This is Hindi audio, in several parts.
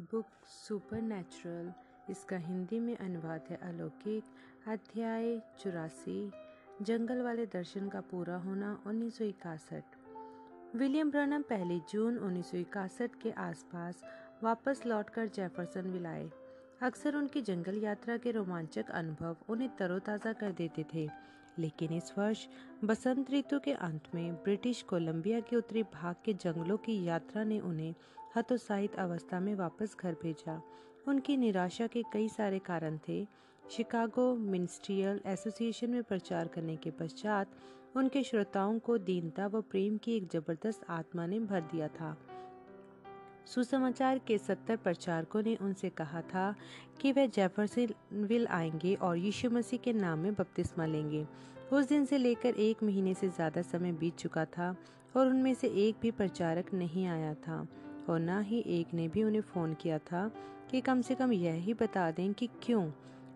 बुक सुपर इसका हिंदी में अनुवाद है अलौकिक, अध्याय चौरासी, जंगल वाले दर्शन का पूरा होना उन्नीस विलियम ब्रनम पहली जून उन्नीस सौ इकसठ के आसपास वापस लौटकर जेफरसन विल आए अक्सर उनकी जंगल यात्रा के रोमांचक अनुभव उन्हें तरोताज़ा कर देते थे, लेकिन इस वर्ष बसंत ऋतु के अंत में ब्रिटिश कोलंबिया के उत्तरी भाग के जंगलों की यात्रा ने उन्हें हतोत्साहित अवस्था में वापस घर भेजा। उनकी निराशा के कई सारे कारण थे। शिकागो मिनिस्ट्रियल एसोसिएशन में प्रचार करने के पश्चात उनके श्रोताओं को दीनता व प्रेम की एक ज़बरदस्त आत्मा ने भर दिया था। सुसमाचार के सत्तर प्रचारकों ने उनसे कहा था कि वह जेफरसन आएँगे और यीशु मसीह के नाम में बपतिस्मा लेंगे। उस दिन से लेकर एक महीने से ज़्यादा समय बीत चुका था और उनमें से एक भी प्रचारक नहीं आया था। और न ही एक ने भी उन्हें फ़ोन किया था कि कम से कम यह ही बता दें कि क्यों।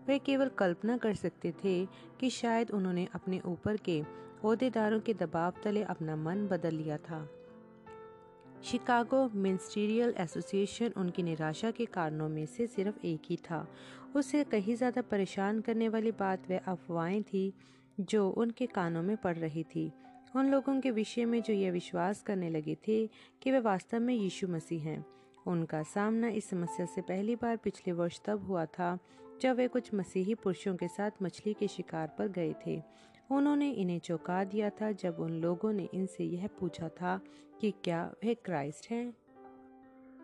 वे केवल कल्पना कर सकते थे कि शायद उन्होंने अपने ऊपर के अहदेदारों के दबाव तले अपना मन बदल लिया था। शिकागो मिनिस्टीरियल एसोसिएशन उनकी निराशा के कारणों में से सिर्फ़ एक ही था। उसे कहीं ज़्यादा परेशान करने वाली बात वह अफवाहें थी जो उनके कानों में पड़ रही थी। उन लोगों के विषय में जो यह विश्वास करने लगे थे कि वे वास्तव में यीशु मसीह हैं। उनका सामना इस समस्या से पहली बार पिछले वर्ष तब हुआ था, जब वे कुछ मसीही पुरुषों के साथ मछली के शिकार पर गए थे। उन्होंने इन्हें चौंका दिया था जब उन लोगों ने इनसे यह पूछा था कि क्या वे क्राइस्ट है?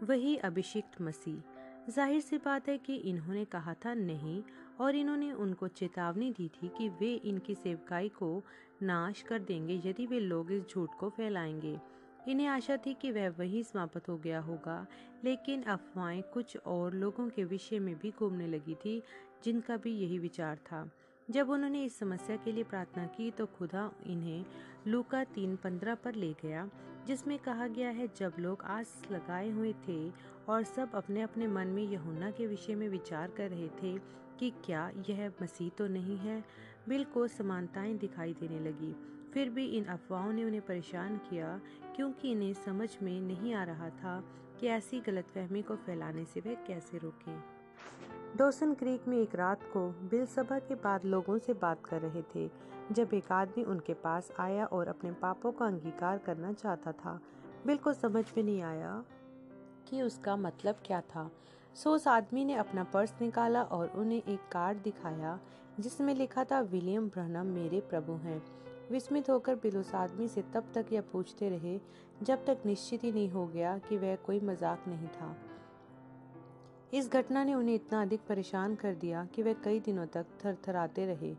वही अभिषिक्त मसीह। ज़ाहिर सी बात है कि इन्होंने कहा था, नहीं और इन्होंने उनको चेतावनी दी थी कि वे इनकी सेवकाई को नाश कर देंगे यदि वे लोग इस झूठ को फैलाएँगे। इन्हें आशा थी कि वह वही समाप्त हो गया होगा, लेकिन अफवाहें कुछ और लोगों के विषय में भी घूमने लगी थी, जिनका भी यही विचार था। जब उन्होंने इस समस्या के लिए प्रार्थना की तो खुदा इन्हें लूका तीन पंद्रह पर ले गया, जिसमें कहा गया है, जब लोग आस लगाए हुए थे और सब अपने अपने मन में यहुन्ना के विषय में विचार कर रहे थे कि क्या यह मसीह तो नहीं है? बिल को समानताएँ दिखाई देने लगी। फिर भी इन अफवाहों ने उन्हें परेशान किया, क्योंकि इन्हें समझ में नहीं आ रहा था कि ऐसी गलतफहमी को फैलाने से वे कैसे रोकें। डोसन क्रीक में एक रात को बिल सभा के बाद लोगों से बात कर रहे थे। जब एक आदमी उनके पास आया और अपने पापों का अंगीकार करना चाहता था, बिल को समझ में नहीं आया कि उसका मतलब क्या था। सो उस आदमी ने अपना पर्स निकाला और उन्हें एक कार्ड दिखाया, जिसमें लिखा था, विलियम ब्रहनम मेरे प्रभु हैं। विस्मित होकर बिल उस आदमी से तब तक यह पूछते रहे, जब तक निश्चित ही नहीं हो गया कि वह कोई मज़ाक नहीं था। इस घटना ने उन्हें इतना अधिक परेशान कर दिया कि वे कई दिनों तक थरथराते रहे।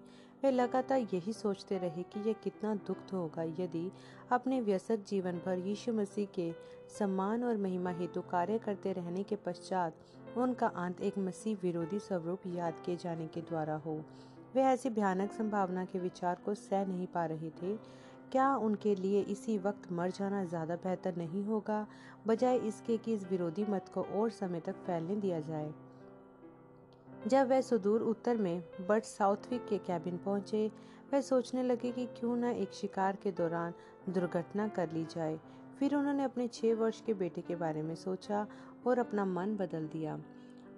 वे लगातार यही सोचते रहे कि यह कितना दुख होगा यदि अपने व्यसक जीवन भर यीशु मसीह के सम्मान और महिमा हेतु कार्य करते रहने के पश्चात उनका अंत एक मसीह विरोधी स्वरूप याद किए जाने के द्वारा हो। वे ऐसी भयानक संभावना के विचार को सह नहीं पा रहे थे। क्या उनके लिए इसी वक्त मर जाना ज़्यादा बेहतर नहीं होगा, बजाय इसके कि इस विरोधी मत को और समय तक फैलने दिया जाए? जब वह सुदूर उत्तर में बर्ट साउथविक के कैबिन पहुँचे, वह सोचने लगे कि क्यों न एक शिकार के दौरान दुर्घटना कर ली जाए। फिर उन्होंने अपने छह वर्ष के बेटे के बारे में सोचा और अपना मन बदल दिया।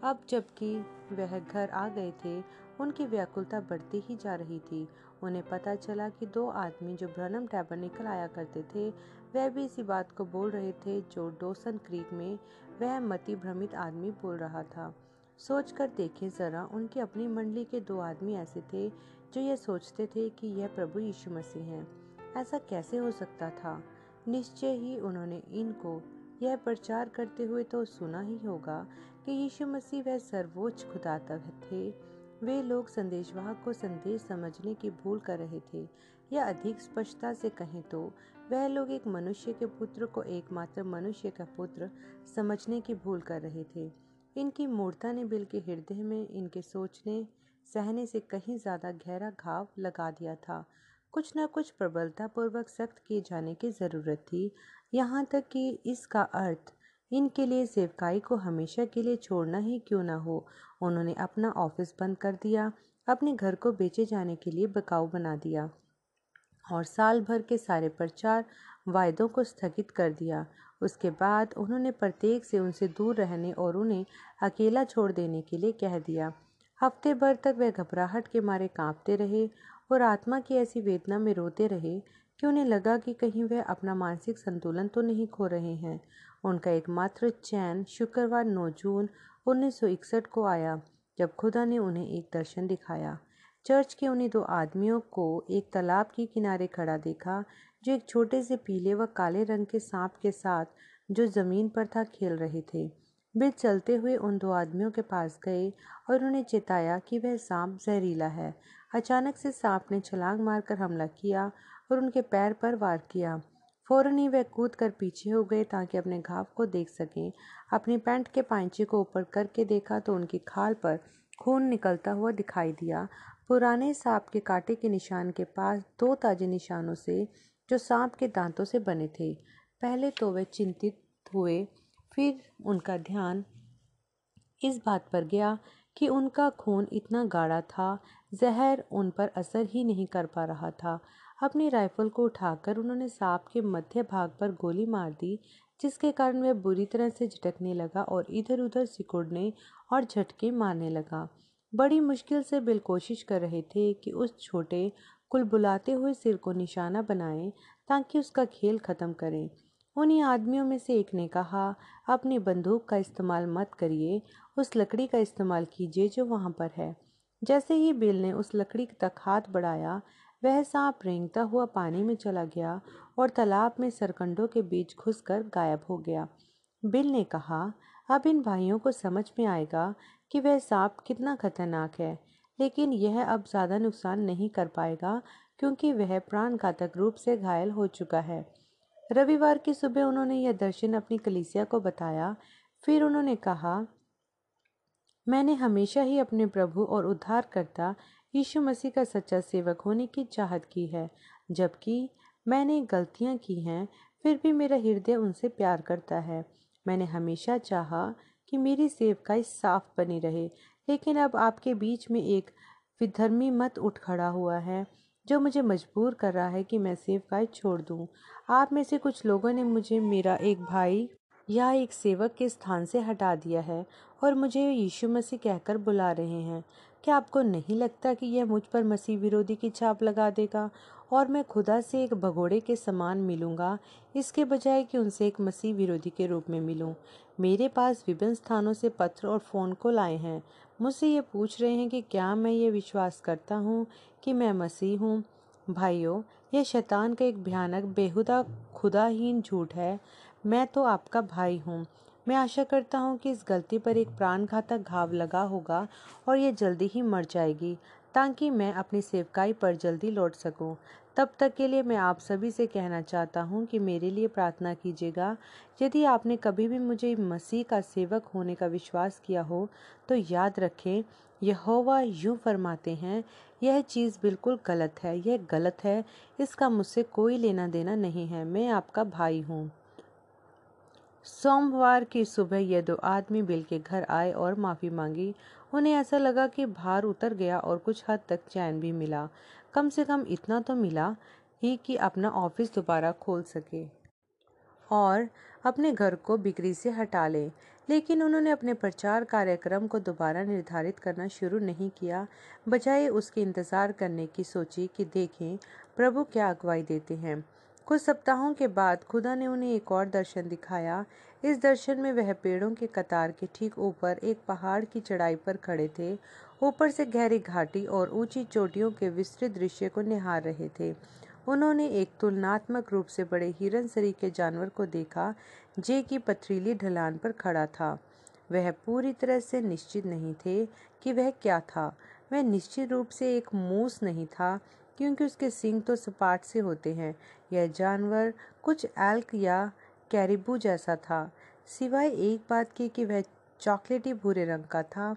अब जबकि वह घर आ गए थे, उनकी व्याकुलता बढ़ती ही जा रही थी। उन्हें पता चला कि दो आदमी जो ब्रनम टैबर निकल आया करते थे, वह भी इसी बात को बोल रहे थे जो डोसन क्रीक में वह मति भ्रमित आदमी बोल रहा था। सोचकर देखें जरा, उनकी अपनी मंडली के दो आदमी ऐसे थे जो यह सोचते थे कि यह प्रभु यीशु मसीह हैं। ऐसा कैसे हो सकता था? निश्चय ही उन्होंने इनको यह प्रचार करते हुए तो सुना ही होगा कि यीशु मसीह वह सर्वोच्च खुदा तक थे। वे लोग संदेशवाहक को संदेश समझने की भूल कर रहे थे, या अधिक स्पष्टता से कहें तो वह लोग एक मनुष्य के पुत्र को एकमात्र मनुष्य का पुत्र समझने की भूल कर रहे थे। इनकी मूर्ता ने बिल के हृदय में इनके सोचने, सहने से कहीं ज़्यादा गहरा घाव लगा दिया था। कुछ ना कुछ प्रबलता पूर्वक सख्त किए जाने की ज़रूरत थी यहाँ तक कि इसका अर्थ, इनके लिए सेवकाई को हमेशा के लिए छोड़ना ही क्यों ना हो। उन्होंने अपना ऑफ़िस बंद कर दिया, अपने घर को बेचे जाने के लिए बकाऊ बना दिया और साल भर के सारे प्रचार वायदों को स्थगित कर दिया। उसके बाद उन्होंने प्रत्येक से उनसे दूर रहने और उन्हें अकेला छोड़ देने के लिए कह दिया। हफ़्ते भर तक वह घबराहट के मारे कांपते रहे और आत्मा की ऐसी वेदना में रोते रहे कि उन्हें लगा कि कहीं वह अपना मानसिक संतुलन तो नहीं खो रहे हैं। उनका एकमात्र चैन शुक्रवार 9 जून 1961 को आया, जब खुदा ने उन्हें एक दर्शन दिखाया। चर्च के उन्हीं दो आदमियों को एक तालाब के किनारे खड़ा देखा, जो एक छोटे से पीले व काले रंग के सांप के साथ जो ज़मीन पर था खेल रहे थे। बिल चलते हुए उन दो आदमियों के पास गए और उन्हें चेताया कि वह सांप जहरीला है। अचानक से सांप ने छलांग मारकर हमला किया और उनके पैर पर वार किया। फ़ौरन ही वह कूद कर पीछे हो गए ताकि अपने घाव को देख सकें। अपनी पैंट के पांचे को ऊपर करके देखा तो उनकी खाल पर खून निकलता हुआ दिखाई दिया। पुराने सांप के कांटे के निशान के पास दो ताजे निशानों से, जो सांप के दांतों से बने थे। पहले तो वे चिंतित हुए, फिर उनका ध्यान इस बात पर गया कि उनका खून इतना गाढ़ा था, जहर उन पर असर ही नहीं कर पा रहा था। अपनी राइफल को उठाकर उन्होंने सांप के मध्य भाग पर गोली मार दी, जिसके कारण वह बुरी तरह से झटकने लगा और इधर उधर सिकुड़ने और झटके मारने लगा। बड़ी मुश्किल से बिल कोशिश कर रहे थे कि उस छोटे कुल बुलाते हुए सिर को निशाना बनाएँ ताकि उसका खेल खत्म करें। उन्हीं आदमियों में से एक ने कहा, अपनी बंदूक का इस्तेमाल मत करिए, उस लकड़ी का इस्तेमाल कीजिए जो वहाँ पर है। जैसे ही बिल ने उस लकड़ी तक हाथ बढ़ाया वह सांप रेंगता हुआ पानी में चला गया और तालाब में सरकंडों के बीच घुसकर गायब हो गया। बिल ने कहा, अब इन भाइयों को समझ में आएगा कि वह सांप कितना खतरनाक है, लेकिन यह अब ज़्यादा नुकसान नहीं कर पाएगा क्योंकि वह प्राण घातक रूप से घायल हो चुका है। रविवार की सुबह उन्होंने यह दर्शन अपनी कलीसिया को बताया। फिर उन्होंने कहा, मैंने हमेशा ही अपने प्रभु और उद्धारकर्ता यीशु मसीह का सच्चा सेवक होने की चाहत की है। जबकि मैंने गलतियाँ की हैं, फिर भी मेरा हृदय उनसे प्यार करता है। मैंने हमेशा चाहा कि मेरी सेवकाई साफ़ बनी रहे, लेकिन अब आपके बीच में एक विधर्मी मत उठ खड़ा हुआ है, जो मुझे मजबूर कर रहा है कि मैं सेवकाई छोड़ दूँ। आप में से कुछ लोगों ने मुझे मेरा एक भाई या एक सेवक के स्थान से हटा दिया है और मुझे यीशु मसीह कहकर बुला रहे हैं। क्या आपको नहीं लगता कि यह मुझ पर मसीह विरोधी की छाप लगा देगा? और मैं खुदा से एक भगोड़े के समान मिलूँगा, इसके बजाय कि उनसे एक मसीह विरोधी के रूप में मिलूं। मेरे पास विभिन्न स्थानों से पत्र और फ़ोन कॉल आए हैं। मुझसे ये पूछ रहे हैं कि क्या मैं ये विश्वास करता हूँ कि मैं मसीह हूँ? भाइयों, यह शैतान का एक भयानक, बेहुदा, खुदाहीन झूठ है। मैं तो आपका भाई हूँ। मैं आशा करता हूँ कि इस गलती पर एक प्राणघातक घाव लगा होगा और यह जल्दी ही मर जाएगी, ताकि मैं अपनी सेवकाई पर जल्दी लौट सकूँ। तब तक के लिए मैं आप सभी से कहना चाहता हूँ कि मेरे लिए प्रार्थना कीजिएगा यदि आपने कभी भी मुझे मसीह का सेवक होने का विश्वास किया हो तो याद रखें, यहोवा यूँ फरमाते हैं, यह चीज़ बिल्कुल गलत है, यह गलत है, इसका मुझसे कोई लेना देना नहीं है, मैं आपका भाई हूँ सोमवार की सुबह ये दो आदमी बिल के घर आए और माफ़ी मांगी। उन्हें ऐसा लगा कि भार उतर गया और कुछ हद तक चैन भी मिला। कम से कम इतना तो मिला ही कि अपना ऑफ़िस दोबारा खोल सके और अपने घर को बिक्री से हटा ले। लेकिन उन्होंने अपने प्रचार कार्यक्रम को दोबारा निर्धारित करना शुरू नहीं किया। बजाय उसके इंतज़ार करने की सोची कि देखें, प्रभु क्या अगुवाई देते हैं। कुछ सप्ताहों के बाद खुदा ने उन्हें एक और दर्शन दिखाया। इस दर्शन में वह पेड़ों के कतार के ठीक ऊपर एक पहाड़ की चढ़ाई पर खड़े थे। ऊपर से गहरी घाटी और ऊँची चोटियों के विस्तृत दृश्य को निहार रहे थे। उन्होंने एक तुलनात्मक रूप से बड़े हिरन सरी के जानवर को देखा, जे की पथरीली ढलान पर खड़ा था। वह पूरी तरह से निश्चित नहीं थे कि वह क्या था। वह निश्चित रूप से एक मूस नहीं था। क्योंकि उसके सींग तो सपाट से होते हैं। यह जानवर कुछ एल्क या कैरिबू जैसा था। सिवाय एक बात की कि वह चॉकलेटी भूरे रंग का था।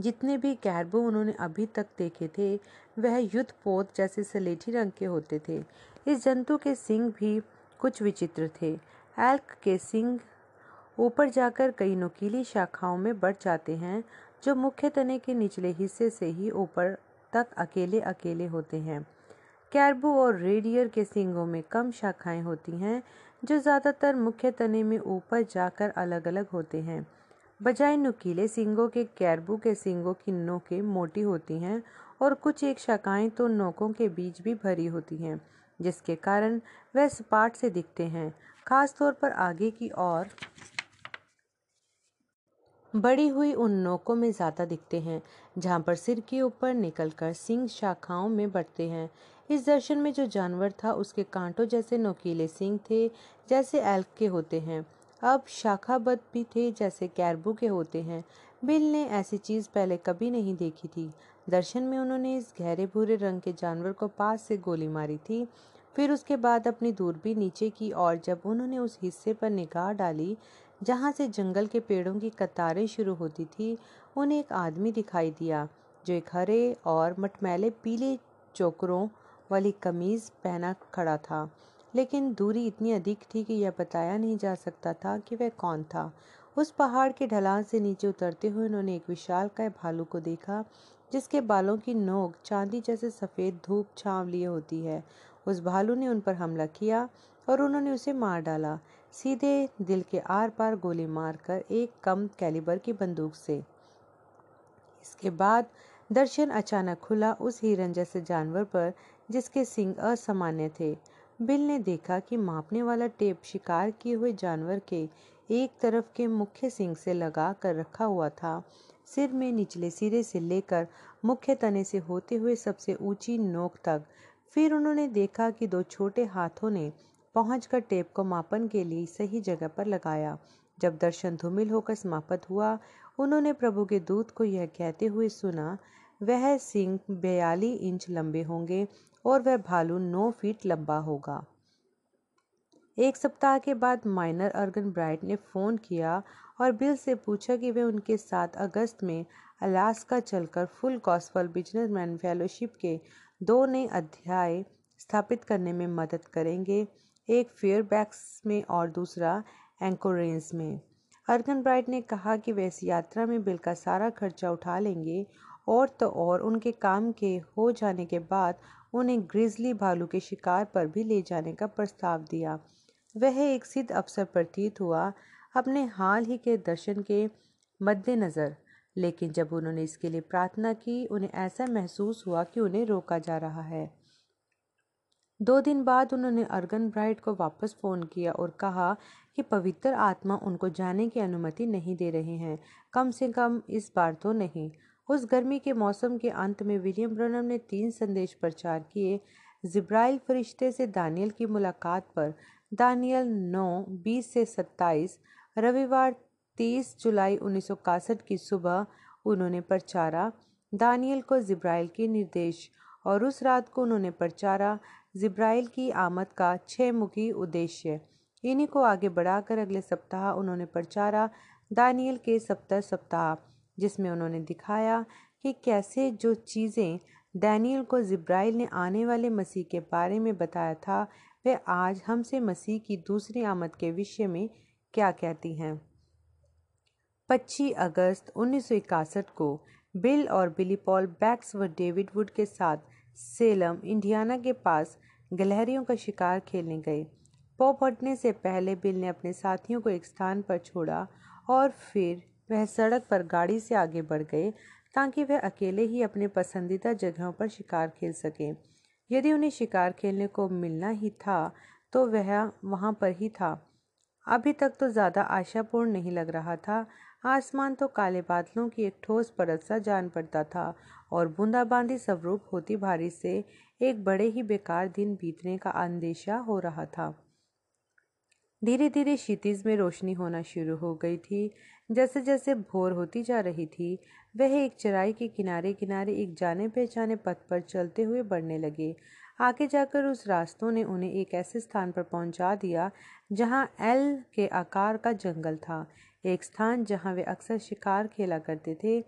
जितने भी कैरबू उन्होंने अभी तक देखे थे, वह युद्ध पोत जैसे सलेठी रंग के होते थे। इस जंतु के सिंग भी कुछ विचित्र थे। एल्क के सिंग ऊपर जाकर कई नुकीली शाखाओं में बढ़ जाते हैं, जो मुख्य तने के निचले हिस्से से ही ऊपर तक अकेले अकेले होते हैं। कैरबू और रेडियर के सिंगों में कम शाखाएँ होती हैं, जो ज़्यादातर मुख्य तने में ऊपर जाकर अलग अलग होते हैं। बजाय नुकीले सिंगों के, कैरबू के सिंगों की नोकें मोटी होती हैं और कुछ एक शाखाएँ तो नोकों के बीच भी भरी होती हैं, जिसके कारण वह सपाट से दिखते हैं, खासतौर पर आगे की ओर। बड़ी हुई उन नोकों में ज़्यादा दिखते हैं, जहाँ पर सिर के ऊपर निकलकर सिंग शाखाओं में बढ़ते हैं। इस दर्शन में जो जानवर था, उसके कांटों जैसे नोकीले सिंग थे, जैसे एल्क के होते हैं। अब शाखाबद्ध भी थे, जैसे कैरबू के होते हैं। बिल ने ऐसी चीज़ पहले कभी नहीं देखी थी। दर्शन में उन्होंने इस गहरे भूरे रंग के जानवर को पास से गोली मारी थी। फिर उसके बाद अपनी दूरबीन नीचे की और जब उन्होंने उस हिस्से पर निगाह डाली जहाँ से जंगल के पेड़ों की कतारें शुरू होती थी, उन्हें एक आदमी दिखाई दिया, जो एक हरे और मटमैले पीले चोकरों वाली कमीज पहना खड़ा था। लेकिन दूरी इतनी अधिक थी कि यह बताया नहीं जा सकता था कि वह कौन था। उस पहाड़ के ढलान से नीचे उतरते हुए उन्होंने एक विशाल काय भालू को देखा, जिसके बालों की नोक चांदी जैसे सफ़ेद धूप छाव लिए होती है। उस भालू ने उन पर हमला किया और उन्होंने उसे मार डाला। सीधे दिल के आर पार गोली मारकर एक कम कैलिबर की बंदूक से। इसके बाद दर्शन अचानक खुला उस हिरन जैसे जानवर पर, जिसके सिंग असामान्य थे। बिल ने देखा कि मापने वाला टेप शिकार किए हुए जानवर के एक तरफ़ के मुख्य सिंग से लगा कर रखा हुआ था। सिर में निचले सिरे से लेकर मुख्य तने से होते हुए सबसे ऊँची नोक तक। फिर उन्होंने देखा कि दो छोटे हाथों ने पहुंचकर टेप को मापन के लिए सही जगह पर लगाया। जब दर्शन धूमिल होकर समाप्त हुआ, उन्होंने प्रभु के दूत को यह कहते हुए सुना, वह सिंह बयालीस इंच लंबे होंगे और वह भालू नौ फीट लंबा होगा। एक सप्ताह के बाद माइनर अर्गन ब्राइट ने फ़ोन किया और बिल से पूछा कि वे उनके साथ अगस्त में अलास्का चलकर फुल गॉस्पल बिजनेसमैन फेलोशिप के दो नए अध्याय स्थापित करने में मदद करेंगे। एक फेयरबैक्स में और दूसरा एंकोरेंस में। अर्गन ब्राइट ने कहा कि वे इस यात्रा में बिल का सारा खर्चा उठा लेंगे और तो और उनके काम के हो जाने के बाद उन्हें ग्रिजली भालू के शिकार पर भी ले जाने का प्रस्ताव दिया। वह एक सिद्ध अवसर प्रतीत हुआ अपने हाल ही के दर्शन के मद्देनज़र, लेकिन जब उन्होंने इसके लिए प्रार्थना की, उन्हें ऐसा महसूस हुआ कि उन्हें रोका जा रहा है। दो दिन बाद उन्होंने अर्गन ब्राइट को वापस फ़ोन किया और कहा कि पवित्र आत्मा उनको जाने की अनुमति नहीं दे रहे हैं। कम से कम इस बार तो नहीं। उस गर्मी के मौसम के अंत में विलियम ब्रनम ने तीन संदेश प्रचार किए। जिब्राइल फरिश्ते से दानियल की मुलाकात पर दानियल नौ, बीस से सत्ताईस, रविवार तीस जुलाई उन्नीस की सुबह उन्होंने प्रचारा। दानियल को जिब्राइल के निर्देश और उस रात को उन्होंने प्रचारा। जिब्राइल की आमद का छह मुखी उद्देश्य। इन्हीं को आगे बढ़ाकर अगले सप्ताह उन्होंने प्रचारा दानियल के सप्ताह सप्ताह, जिसमें उन्होंने दिखाया कि कैसे जो चीज़ें डैनियल को जिब्राइल ने आने वाले मसीह के बारे में बताया था, वे आज हमसे मसीह की दूसरी आमद के विषय में क्या कहती हैं। 25 अगस्त उन्नीस सौ इकसठ को बिल और बिली पॉल बैक्स व डेविड वुड के साथ सेलम इंडियाना के पास गलहरियों का शिकार खेलने गए। पॉप हटने से पहले बिल ने अपने साथियों को एक स्थान पर छोड़ा और फिर वह सड़क पर गाड़ी से आगे बढ़ गए ताकि वह अकेले ही अपने पसंदीदा जगहों पर शिकार खेल सकें। यदि उन्हें शिकार खेलने को मिलना ही था तो वह वहाँ पर ही था। अभी तक तो ज़्यादा आशापूर्ण नहीं लग रहा था आसमान तो काले बादलों की एक ठोस परत सा जान पड़ता था और बूंदाबांदी स्वरूप होती भारी से एक बड़े ही बेकार दिन बीतने का अंदेशा हो रहा था। धीरे धीरे क्षितिज में रोशनी होना शुरू हो गई थी। जैसे जैसे भोर होती जा रही थी, वह एक चराई के किनारे किनारे एक जाने पहचाने पथ पर चलते हुए बढ़ने लगे। आगे जाकर उस रास्तों ने उन्हें एक ऐसे स्थान पर पहुँचा दिया जहाँ एल के आकार का जंगल था। एक स्थान जहाँ वे अक्सर शिकार खेला करते थे।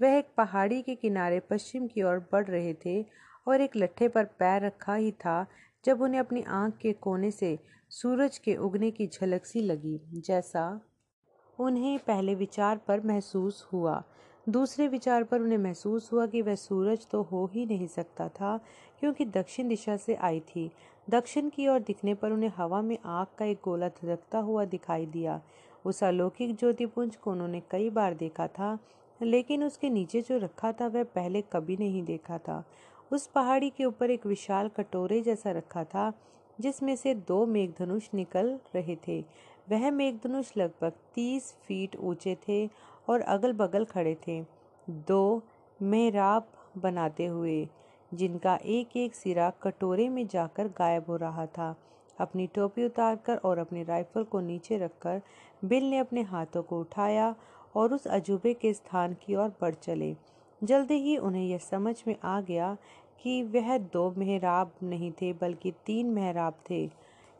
वह एक पहाड़ी के किनारे पश्चिम की ओर बढ़ रहे थे और एक लट्ठे पर पैर रखा ही था, जब उन्हें अपनी आँख के कोने से सूरज के उगने की झलक सी लगी, जैसा उन्हें पहले विचार पर महसूस हुआ। दूसरे विचार पर उन्हें महसूस हुआ कि वह सूरज तो हो ही नहीं सकता था, क्योंकि दक्षिण दिशा से आई थी। दक्षिण की ओर दिखने पर उन्हें हवा में आग का एक गोला धधकता हुआ दिखाई दिया। उस अलौकिक ज्योतिपुंज को उन्होंने कई बार देखा था, लेकिन उसके नीचे जो रखा था वह पहले कभी नहीं देखा था। उस पहाड़ी के ऊपर एक विशाल कटोरे जैसा रखा था, जिसमें से दो मेघधनुष निकल रहे थे। वह मेघधनुष लगभग तीस फीट ऊँचे थे और अगल बगल खड़े थे। दो मेहराब बनाते हुए, जिनका एक एक सिरा कटोरे में जाकर गायब हो रहा था। अपनी टोपी उतारकर और अपनी राइफल को नीचे रखकर बिल ने अपने हाथों को उठाया और उस अजूबे के स्थान की ओर बढ़ चले। जल्दी ही उन्हें यह समझ में आ गया कि वह दो मेहराब नहीं थे, बल्कि तीन मेहराब थे।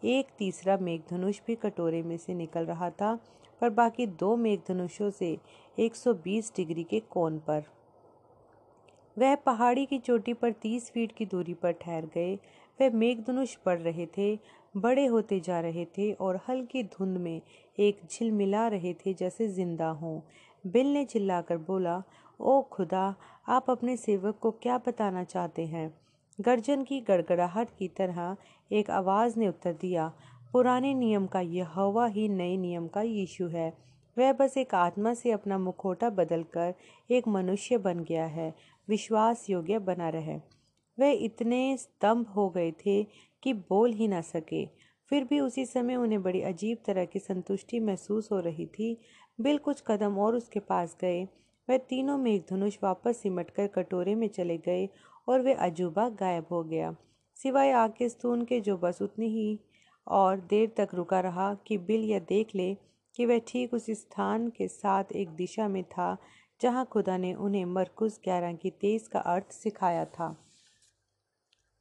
एक तीसरा मेघधनुष भी कटोरे में से निकल रहा था, पर बाकी दो मेघधनुषों से 120 डिग्री के कोण पर। वह पहाड़ी की चोटी पर 30 फीट की दूरी पर ठहर गए। वह मेघधनुष बढ़ रहे थे बड़े होते जा रहे थे और हल्की धुंध में एक झिलमिला रहे थे जैसे ज़िंदा हों। बिल ने चिल्लाकर बोला, ओ खुदा, आप अपने सेवक को क्या बताना चाहते हैं? गर्जन की गड़गड़ाहट की तरह एक आवाज़ ने उत्तर दिया, पुराने नियम का यह हवा ही नए नियम का यीशु है। वह बस एक आत्मा से अपना मुखोटा बदलकर एक मनुष्य बन गया है विश्वास योग्य बना रहे। वह इतने स्तंभ हो गए थे कि बोल ही ना सके। फिर भी उसी समय उन्हें बड़ी अजीब तरह की संतुष्टि महसूस हो रही थी। बिल कुछ कदम और उसके पास गए। वह तीनों मेघधनुष वापस सिमट कर कटोरे में चले गए और वे अजूबा गायब हो गया। सिवाय आग के स्तून के जो बस उतनी ही और देर तक रुका रहा कि बिल यह देख ले कि वह ठीक उस स्थान के साथ एक दिशा में था जहाँ खुदा ने उन्हें मरकुस ग्यारह की तेज का अर्थ सिखाया था।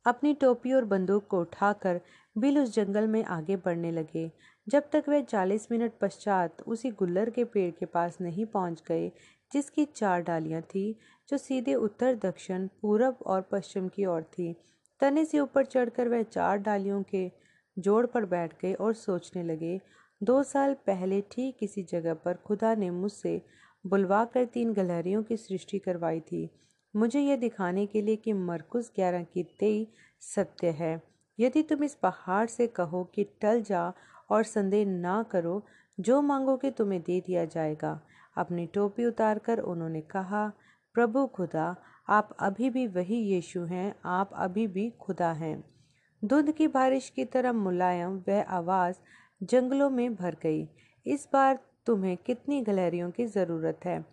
अपनी टोपी और बंदूक को उठाकर बिल उस जंगल में आगे बढ़ने लगे। जब तक वह चालीस मिनट पश्चात उसी गुल्लर के पेड़ के पास नहीं पहुँच गए, जिसकी चार डालियाँ थीं, जो सीधे उत्तर, दक्षिण, पूरब और पश्चिम की ओर थी, तने से ऊपर चढ़कर वह चार डालियों के जोड़ पर बैठ गए और सोचने लगे, दो साल पहले ठीक इसी जगह पर खुदा ने मुझसे बुलवा कर तीन गलहरियों की सृष्टि करवाई थी। मुझे यह दिखाने के लिए कि मरकुस ग्यारह की तेई सत्य है। यदि तुम इस पहाड़ से कहो कि टल जा और संदेह ना करो, जो मांगोगे तुम्हें दे दिया जाएगा। अपनी टोपी उतारकर उन्होंने कहा, प्रभु खुदा, आप अभी भी वही यीशु हैं, आप अभी भी खुदा हैं। दूध की बारिश की तरह मुलायम वह आवाज़ जंगलों में भर गई। इस बार तुम्हें कितनी गलहरियों की ज़रूरत है?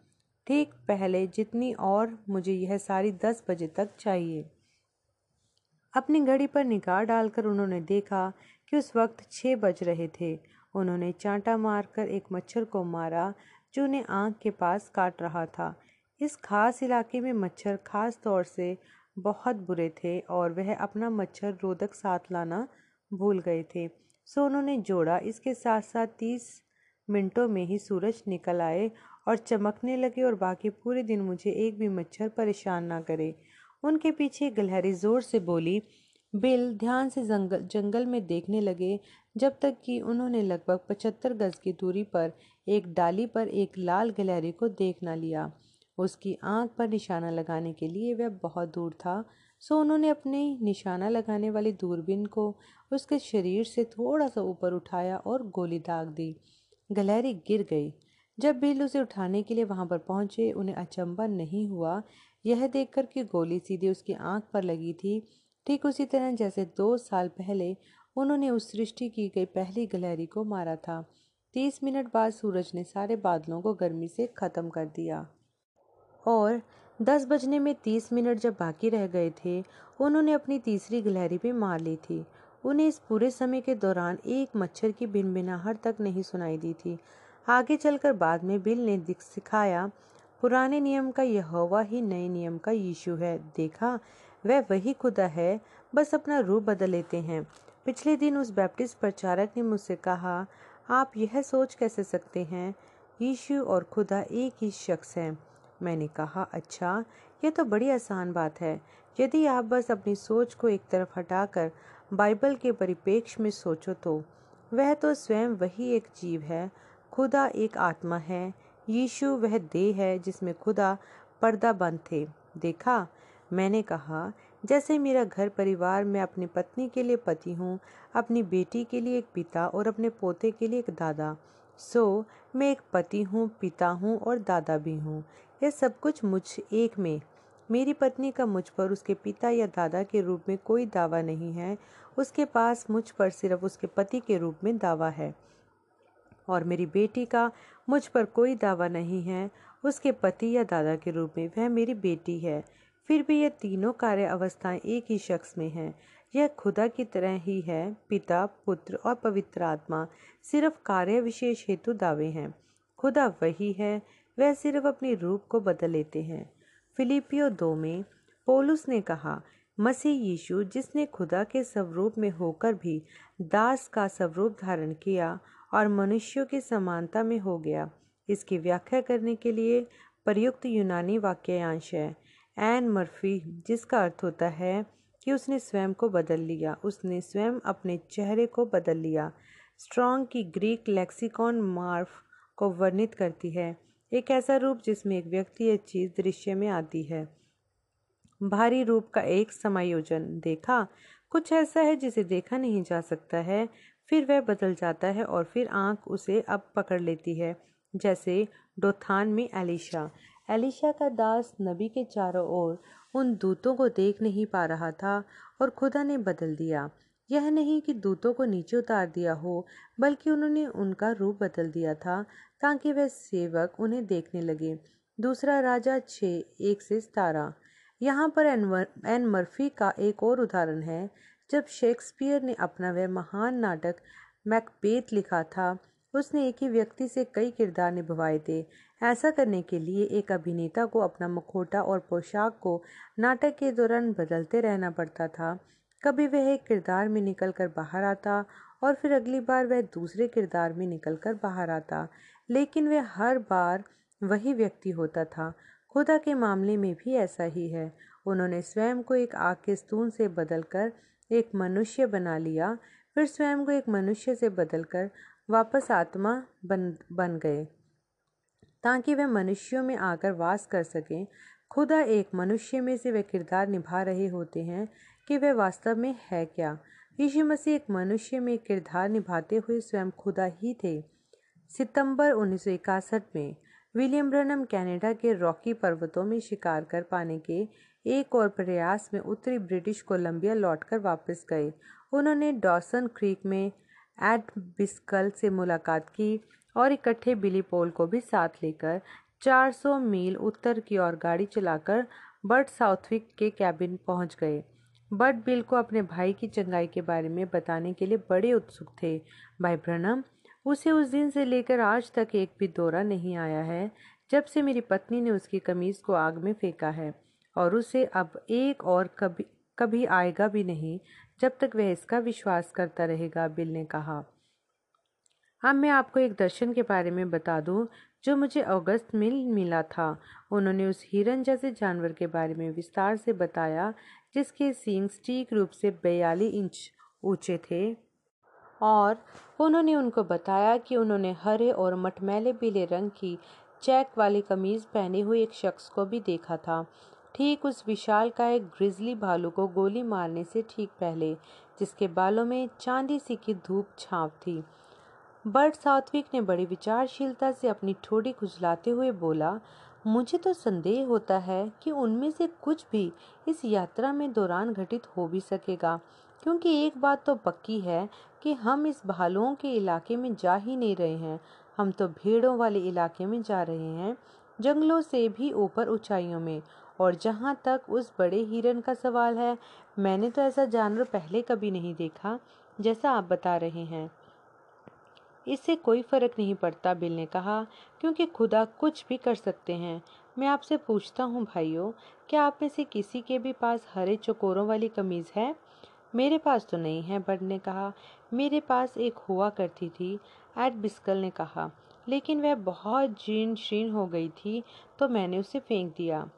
ठीक पहले जितनी और मुझे यह सारी दस बजे तक चाहिए। अपनी घड़ी पर निगाह डालकर उन्होंने देखा कि उस वक्त छः बज रहे थे। उन्होंने चांटा मारकर एक मच्छर को मारा, जो उन्हें आँख के पास काट रहा था। इस खास इलाके में मच्छर खास तौर से बहुत बुरे थे और वह अपना मच्छर रोधक साथ लाना भूल गए थे। सो उन्होंने जोड़ा। इसके साथ साथ तीस मिनटों में ही सूरज निकल आए और चमकने लगे और बाकी पूरे दिन मुझे एक भी मच्छर परेशान ना करे। उनके पीछे गलहरी ज़ोर से बोली, बिल ध्यान से जंगल जंगल में देखने लगे, जब तक कि उन्होंने लगभग पचहत्तर गज की दूरी पर एक डाली पर एक लाल गलहरी को देख न लिया। उसकी आँख पर निशाना लगाने के लिए वह बहुत दूर था, सो उन्होंने अपने निशाना लगाने वाली दूरबीन को उसके शरीर से थोड़ा सा ऊपर उठाया और गोली दाग दी। गलहरी गिर गई। जब बिल उसे उठाने के लिए वहाँ पर पहुँचे, उन्हें अचंबा नहीं हुआ। यह देखकर कि गोली सीधे उसकी आँख पर लगी थी। ठीक उसी तरह जैसे दो साल पहले उन्होंने उस सृष्टि की गई पहली गलहरी को मारा था। तीस मिनट बाद सूरज ने सारे बादलों को गर्मी से ख़त्म कर दिया। और दस बजने में तीस मिनट जब बाकी रह गए थे, उन्होंने अपनी तीसरी गलहरी भी मार ली थी। उन्हें इस पूरे समय के दौरान एक मच्छर की भिनभिनाहट तक नहीं सुनाई दी थी। आगे चलकर बाद में बिल ने दिख सिखाया, पुराने नियम का यह हवा ही नए नियम का यीशु है। देखा, वह वही खुदा है, बस अपना रूप बदल लेते हैं। पिछले दिन उस बैप्टिस्ट प्रचारक ने मुझसे कहा, आप यह सोच कैसे सकते हैं? यीशु और खुदा एक ही शख्स हैं। मैंने कहा अच्छा यह तो बड़ी आसान बात है। यदि आप बस अपनी सोच को एक तरफ़ हटाकर बाइबल के परिप्रेक्ष्य में सोचो तो वह तो स्वयं वही एक जीव है खुदा एक आत्मा है। यीशु वह देह है जिसमें खुदा पर्दा बंद थे। देखा, मैंने कहा, जैसे मेरा घर परिवार मैं अपनी पत्नी के लिए पति हूँ, अपनी बेटी के लिए एक पिता और अपने पोते के लिए एक दादा, सो मैं एक पति हूँ, पिता हूँ और दादा भी हूँ। यह सब कुछ मुझ एक में। मेरी पत्नी का मुझ पर उसके पिता या दादा के रूप में कोई दावा नहीं है। उसके पास मुझ पर सिर्फ़ उसके पति के रूप में दावा है। और मेरी बेटी का मुझ पर कोई दावा नहीं है। उसके पति या दादा के रूप में वह मेरी बेटी है। फिर भी ये तीनों कार्य अवस्थाएँ एक ही शख्स में हैं। यह खुदा की तरह ही है। पिता, पुत्र और पवित्र आत्मा सिर्फ़ कार्य विशेष हेतु दावे हैं। खुदा वही है। वह सिर्फ़ अपने रूप को बदल लेते हैं। फिलिपियो दो में पोलुस ने कहा, मसीह यीशु, जिसने खुदा के स्वरूप में होकर भी दास का स्वरूप धारण किया और मनुष्यों की समानता में हो गया। इसकी व्याख्या करने के लिए प्रयुक्त यूनानी वाक्यांश है। एन मर्फी, जिसका अर्थ होता है कि उसने स्वयं को बदल लिया। उसने स्वयं अपने चेहरे को बदल लिया। स्ट्रॉन्ग की ग्रीक लेक्सिकॉन मार्फ को वर्णित करती है। एक ऐसा रूप जिसमें एक व्यक्ति या चीज़ दृश्य में आती है। भारी रूप का एक समायोजन। देखा? कुछ ऐसा है जिसे देखा नहीं जा सकता है फिर वह बदल जाता है और फिर आँख उसे अब पकड़ लेती है, जैसे डोथान में एलिशा। एलिशा का दास नबी के चारों ओर उन दूतों को देख नहीं पा रहा था और खुदा ने बदल दिया। यह नहीं कि दूतों को नीचे उतार दिया हो, बल्कि उन्होंने उनका रूप बदल दिया था ताकि वह सेवक उन्हें देखने लगे। दूसरा राजा छ, एक से सतारह। यहाँ पर एन मर्फी का एक और उदाहरण है। जब शेक्सपियर ने अपना वह महान नाटक मैकबेथ लिखा था, उसने एक ही व्यक्ति से कई किरदार निभवाए थे। ऐसा करने के लिए एक अभिनेता को अपना मुखौटा और पोशाक को नाटक के दौरान बदलते रहना पड़ता था। कभी वह एक किरदार में निकलकर बाहर आता और फिर अगली बार वह दूसरे किरदार में निकलकर बाहर आता। लेकिन वह हर बार वही व्यक्ति होता था। खुदा के मामले में भी ऐसा ही है। उन्होंने स्वयं को एक आग के स्तून से बदलकर एक मनुष्य बना लिया, फिर स्वयं को एक मनुष्य से बदलकर वापस आत्मा बन बन गए। ताकि वह मनुष्यों में आकर वास कर सकें, खुदा एक मनुष्य में से वे किरदार निभा रहे होते हैं कि वह वास्तव में है क्या। यीशु मसीह एक मनुष्य में किरदार निभाते हुए स्वयं खुदा ही थे। सितंबर उन्नीस में विलियम ब्रनम कनाडा के रॉकी पर्वतों में शिकार कर पाने के एक और प्रयास में उत्तरी ब्रिटिश कोलंबिया लौटकर वापस गए। उन्होंने डॉसन क्रीक में एड बिस्कल से मुलाकात की और इकट्ठे बिली पोल को भी साथ लेकर 400 मील उत्तर की ओर गाड़ी चलाकर बर्ट साउथविक के कैबिन पहुँच गए। बर्ट बिल को अपने भाई की चंगाई के बारे में बताने के लिए बड़े उत्सुक थे। भाई ब्रनम उसे उस दिन से लेकर आज तक एक भी दौरा नहीं आया है, जब से मेरी पत्नी ने उसकी कमीज को आग में फेंका है, और उसे अब एक और कभी कभी आएगा भी नहीं, जब तक वह इसका विश्वास करता रहेगा, बिल ने कहा। अब मैं आपको एक दर्शन के बारे में बता दूँ, जो मुझे अगस्त में मिला था। उन्होंने उस हिरन जैसे जानवर के बारे में विस्तार से बताया, जिसके सींग स्टीक रूप से बयालीस इंच ऊँचे थे। और उन्होंने उनको बताया कि उन्होंने हरे और मटमैले पीले रंग की चेक वाली कमीज पहने हुए एक शख्स को भी देखा था। ठीक उस विशाल का एक ग्रिजली भालू को गोली मारने से ठीक पहले, जिसके बालों में चांदी सी की धूप छाव थी। बर्ड सात्विक ने बड़ी विचारशीलता से अपनी ठोड़ी खुजलाते हुए बोला, मुझे तो संदेह होता है कि उनमें से कुछ भी इस यात्रा में दौरान घटित हो भी सकेगा। क्योंकि एक बात तो पक्की है कि हम इस भालुओं के इलाके में जा ही नहीं रहे हैं। हम तो भीड़ों वाले इलाके में जा रहे हैं, जंगलों से भी ऊपर ऊंचाइयों में। और जहाँ तक उस बड़े हिरन का सवाल है, मैंने तो ऐसा जानवर पहले कभी नहीं देखा, जैसा आप बता रहे हैं। इससे कोई फ़र्क नहीं पड़ता, बिल ने कहा, क्योंकि खुदा कुछ भी कर सकते हैं। मैं आपसे पूछता हूँ भाइयों, क्या आप में से किसी के भी पास हरे चकोरों वाली कमीज है? मेरे पास तो नहीं है बड ने कहा, मेरे पास एक हुआ करती थी एड बिस्कल ने कहा। लेकिन वह बहुत जीर्ण शीर्ण हो गई थी तो मैंने उसे फेंक दिया।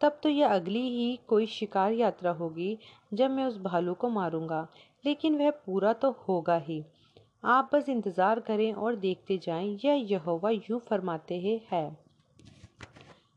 तब तो यह अगली ही कोई शिकार यात्रा होगी, जब मैं उस भालू को मारूँगा। लेकिन वह पूरा तो होगा ही। आप बस इंतज़ार करें और देखते जाएँ, यह यहोवा यूँ फरमाते हैं, है।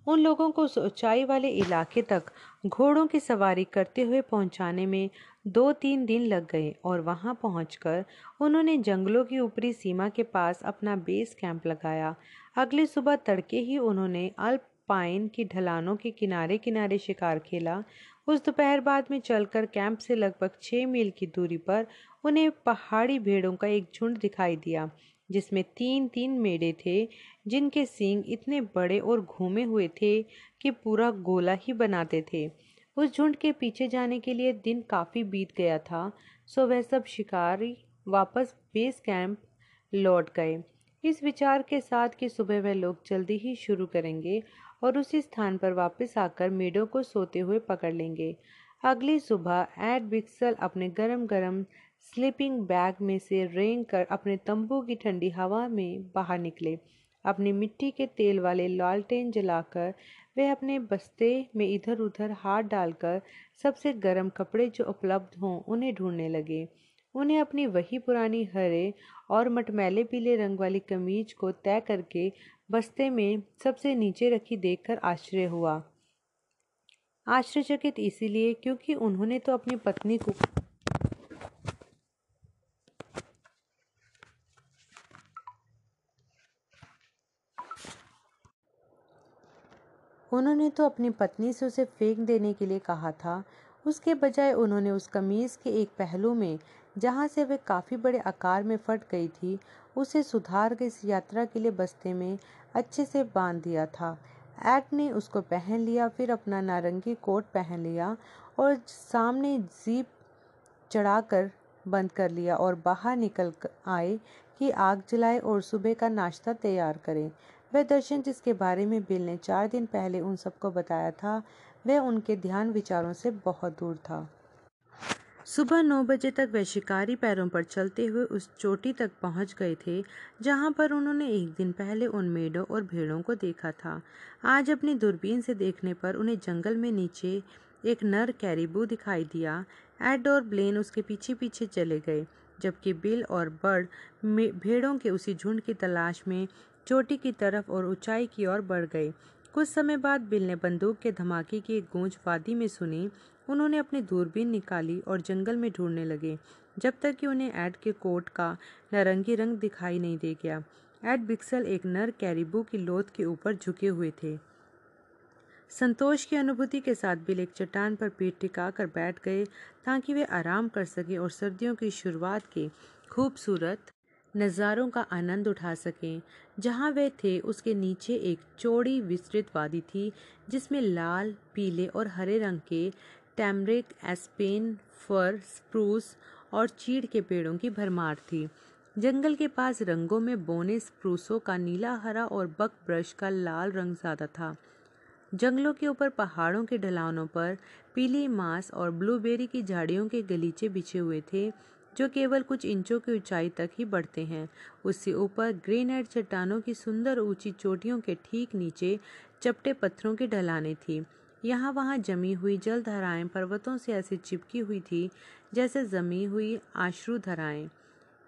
उन लोगों को उस ऊंचाई वाले इलाके तक घोड़ों की सवारी करते हुए पहुँचाने में दो तीन दिन लग गए और वहाँ पहुंचकर उन्होंने जंगलों की ऊपरी सीमा के पास अपना बेस कैंप लगाया। अगली सुबह तड़के ही उन्होंने अल्प पाइन की ढलानों के किनारे किनारे शिकार खेला। उस दोपहर बाद में चलकर कैंप से लगभग छः मील की दूरी पर उन्हें पहाड़ी भेड़ों का एक झुंड दिखाई दिया, जिसमें तीन तीन मेढ़े थे, जिनके सींग इतने बड़े और घूमे हुए थे कि पूरा गोला ही बनाते थे। उस झुंड के पीछे जाने के लिए दिन काफ़ी बीत गया था। सो वह सब शिकारी वापस बेस कैंप लौट गए। इस विचार के साथ कि सुबह वह लोग जल्दी ही शुरू करेंगे और उसी स्थान पर वापस आकर मेढों को सोते हुए पकड़ लेंगे। अगली सुबह एड बिक्सल अपने गरम गरम स्लीपिंग बैग में से रेंग कर अपने तंबू की ठंडी हवा में बाहर निकले। अपनी मिट्टी के तेल वाले लालटेन जलाकर वे अपने बस्ते में इधर उधर हाथ डालकर सबसे गर्म कपड़े जो उपलब्ध हों उन्हें ढूँढने लगे। उन्हें अपनी वही पुरानी हरे और मटमैले पीले रंग वाली कमीज को तय करके बस्ते में सबसे नीचे रखी देखकर आश्चर्य हुआ। आश्चर्यचकित इसीलिए क्योंकि उन्होंने तो अपनी पत्नी को उन्होंने तो अपनी पत्नी से उसे फेंक देने के लिए कहा था। उसके बजाय उन्होंने उस कमीज के एक पहलू में, जहाँ से वह काफ़ी बड़े आकार में फट गई थी, उसे सुधार के इस यात्रा के लिए बस्ते में अच्छे से बाँध दिया था। एड ने उसको पहन लिया, फिर अपना नारंगी कोट पहन लिया और सामने जीप चढ़ाकर बंद कर लिया और बाहर निकल आए कि आग जलाए और सुबह का नाश्ता तैयार करें। वह दर्शन जिसके बारे में बिल ने चार दिन पहले उन सबको बताया था, वह उनके ध्यान विचारों से बहुत दूर था। सुबह नौ बजे तक वे शिकारी पैरों पर चलते हुए उस चोटी तक पहुँच गए थे, जहाँ पर उन्होंने एक दिन पहले उन मेढों और भेड़ों को देखा था। आज अपनी दूरबीन से देखने पर उन्हें जंगल में नीचे एक नर कैरिबू दिखाई दिया। एड और ब्लेन उसके पीछे पीछे चले गए, जबकि बिल और बर्ड भेड़ों के उसी झुंड की तलाश में चोटी की तरफ़ और ऊंचाई की ओर बढ़ गए। कुछ समय बाद बिल ने बंदूक के धमाके की एक गूंज वादी में सुनी। उन्होंने अपनी दूरबीन निकाली और जंगल में ढूँढने लगे, जब तक कि उन्हें एड के कोट का नारंगी रंग दिखाई नहीं दे गया। एड बिक्सल एक नर कैरिबू की लोथ के ऊपर झुके हुए थे। संतोष की अनुभूति के साथ बिल एक चट्टान पर पीठ टिका कर बैठ गए, ताकि वे आराम कर सके और सर्दियों की शुरुआत के खूबसूरत नज़ारों का आनंद उठा सकें। जहाँ वे थे, उसके नीचे एक चौड़ी विस्तृत वादी थी, जिसमें लाल, पीले और हरे रंग के टैमरिक, एस्पेन, फर, स्प्रूस और चीड़ के पेड़ों की भरमार थी। जंगल के पास रंगों में बोने स्प्रूसों का नीला, हरा और बक ब्रश का लाल रंग ज़्यादा था। जंगलों के ऊपर पहाड़ों के ढलानों पर पीली मांस और ब्लूबेरी की झाड़ियों के गलीचे बिछे हुए थे। जो केवल कुछ इंचों की ऊंचाई तक ही बढ़ते हैं। उससे ऊपर ग्रेनाइट चट्टानों की सुंदर ऊँची चोटियों के ठीक नीचे चपटे पत्थरों की ढलाने थी। यहाँ वहाँ जमी हुई जल धाराएँ पर्वतों से ऐसी चिपकी हुई थी जैसे जमी हुई आश्रु धाराएँ।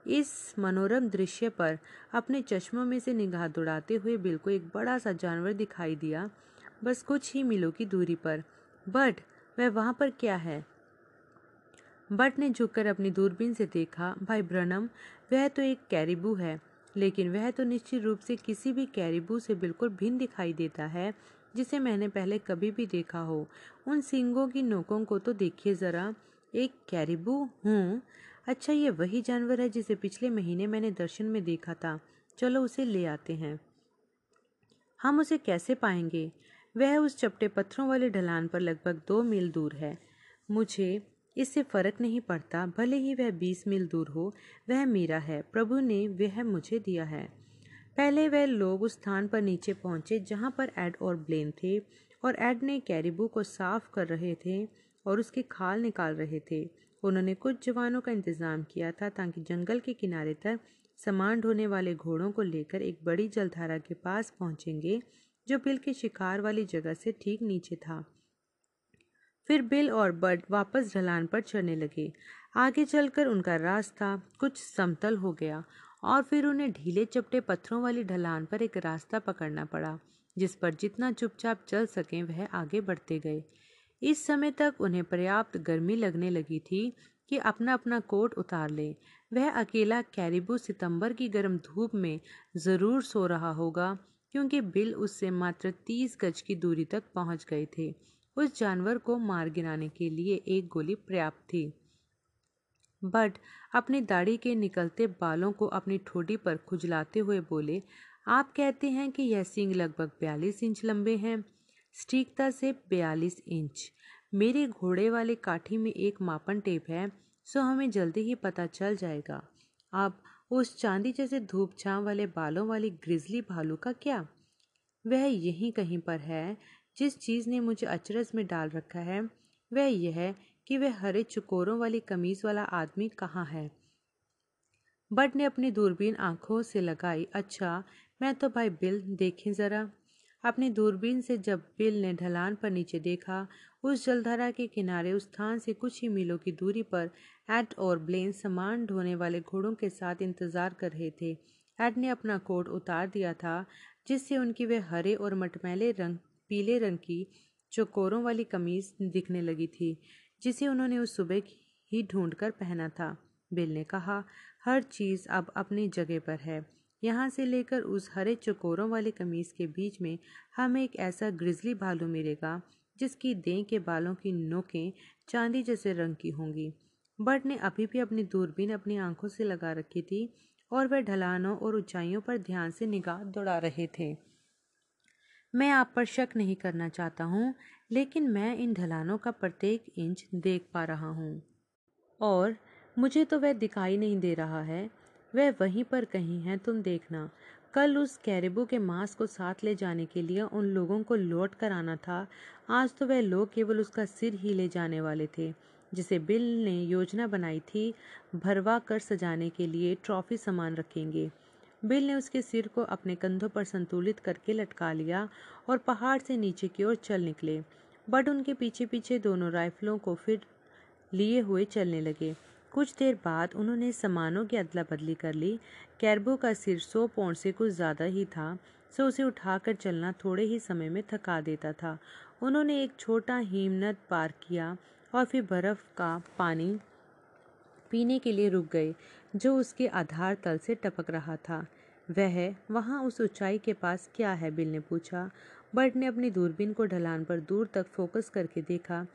इस मनोरम दृश्य पर अपने चश्मों में से निगाह दौड़ाते हुए बिल को एक बड़ा सा जानवर दिखाई दिया। बस कुछ ही मीलों की दूरी पर। बट वह वहाँ पर क्या है? बट ने झुककर अपनी दूरबीन से देखा, भाई ब्रनम, वह तो एक कैरिबू है, लेकिन वह तो निश्चित रूप से किसी भी कैरिबू से बिल्कुल भिन्न दिखाई देता है, जिसे मैंने पहले कभी भी देखा हो। उन सींगों की नोकों को तो देखिए ज़रा। एक कैरिबू? हूँ अच्छा ये वही जानवर है जिसे पिछले महीने मैंने दर्शन में देखा था। चलो उसे ले आते हैं। हम उसे कैसे पाएँगे? वह उस चपटे पत्थरों वाले ढलान पर लगभग दो मील दूर है। मुझे इससे फ़र्क नहीं पड़ता, भले ही वह बीस मील दूर हो, वह मेरा है, प्रभु ने वह मुझे दिया है। पहले वह लोग उस स्थान पर नीचे पहुँचे जहाँ पर एड और ब्लेन थे और एड ने कैरिबू को साफ़ कर रहे थे और उसकी खाल निकाल रहे थे। उन्होंने कुछ जवानों का इंतज़ाम किया था ताकि जंगल के किनारे तक सामान ढोने वाले घोड़ों को लेकर एक बड़ी जलधारा के पास पहुँचेंगे, जो बिल के शिकार वाली जगह से ठीक नीचे था। फिर बिल और बड वापस ढलान पर चढ़ने लगे। आगे चलकर उनका रास्ता कुछ समतल हो गया और फिर उन्हें ढीले चपटे पत्थरों वाली ढलान पर एक रास्ता पकड़ना पड़ा, जिस पर जितना चुपचाप चल सकें वह आगे बढ़ते गए। इस समय तक उन्हें पर्याप्त गर्मी लगने लगी थी कि अपना अपना कोट उतार ले। वह अकेला कैरिबू सितंबर की गर्म धूप में ज़रूर सो रहा होगा, क्योंकि बिल उससे मात्र तीस गज की दूरी तक पहुँच गए थे। उस जानवर को मार गिराने के लिए एक गोली पर्याप्त थी। बट अपनी दाढ़ी के निकलते बालों को अपनी ठोड़ी पर खुजलाते हुए बोले, आप कहते हैं कि यह सिंग लगभग बयालीस इंच लंबे हैं। स्टीकता से बयालीस इंच। मेरे घोड़े वाले काठी में एक मापन टेप है, सो हमें जल्दी ही पता चल जाएगा। अब उस चांदी जैसे धूप छांव वाले बालों वाली ग्रिजली भालू का क्या? वह यहीं कहीं पर है जिस चीज़ ने मुझे अचरज में डाल रखा है, वह यह कि वह हरे चकोरों वाली कमीज वाला आदमी कहाँ है। बट ने अपनी दूरबीन आँखों से लगाई अच्छा मैं तो भाई बिल देखें ज़रा। अपनी दूरबीन से जब बिल ने ढलान पर नीचे देखा, उस जलधारा के किनारे उस स्थान से कुछ ही मीलों की दूरी पर एड और ब्लेन सामान ढोने वाले घोड़ों के साथ इंतज़ार कर रहे थे। एड ने अपना कोट उतार दिया था, जिससे उनकी वे हरे और मटमैले रंग पीले रंग की चौकोरों वाली कमीज दिखने लगी थी, जिसे उन्होंने उस सुबह ही ढूंढकर पहना था। बिल ने कहा, हर चीज़ अब अपनी जगह पर है। यहाँ से लेकर उस हरे चकोरों वाली कमीज के बीच में हमें एक ऐसा ग्रिजली भालू मिलेगा, जिसकी दें के बालों की नोकें चांदी जैसे रंग की होंगी। बट ने अभी भी अपनी दूरबीन अपनी आँखों से लगा रखी थी और वह ढलानों और ऊंचाइयों पर ध्यान से निगाह दौड़ा रहे थे। मैं आप पर शक नहीं करना चाहता हूँ, लेकिन मैं इन ढलानों का प्रत्येक इंच देख पा रहा हूँ। और मुझे तो वह दिखाई नहीं दे रहा है, वह वहीं पर कहीं है, तुम देखना। कल उस कैरेबू के मांस को साथ ले जाने के लिए उन लोगों को लौट कर आना था। आज तो वह लोग केवल उसका सिर ही ले जाने वाले थे, जिसे बिल ने योजना बनाई थी, भरवा कर सजाने के लिए ट्रॉफी सामान रखेंगे। बिल ने उसके सिर को अपने कंधों पर संतुलित करके लटका लिया और पहाड़ से नीचे की ओर चल निकले। बट उनके पीछे पीछे दोनों राइफलों को फिर लिए हुए चलने लगे। कुछ देर बाद उन्होंने सामानों की अदला बदली कर ली। कैरबो का सिर सौ पौंड से कुछ ज़्यादा ही था, सो उसे उठाकर चलना थोड़े ही समय में थका देता था। उन्होंने एक छोटा हिमनद पार किया और फिर बर्फ़ का पानी पीने के लिए रुक गए, जो उसके आधार तल से टपक रहा था। वह, वहाँ उस ऊंचाई के पास क्या है? बिल ने पूछा। बर्ट ने अपनी दूरबीन को ढलान पर दूर तक फोकस करके देखा।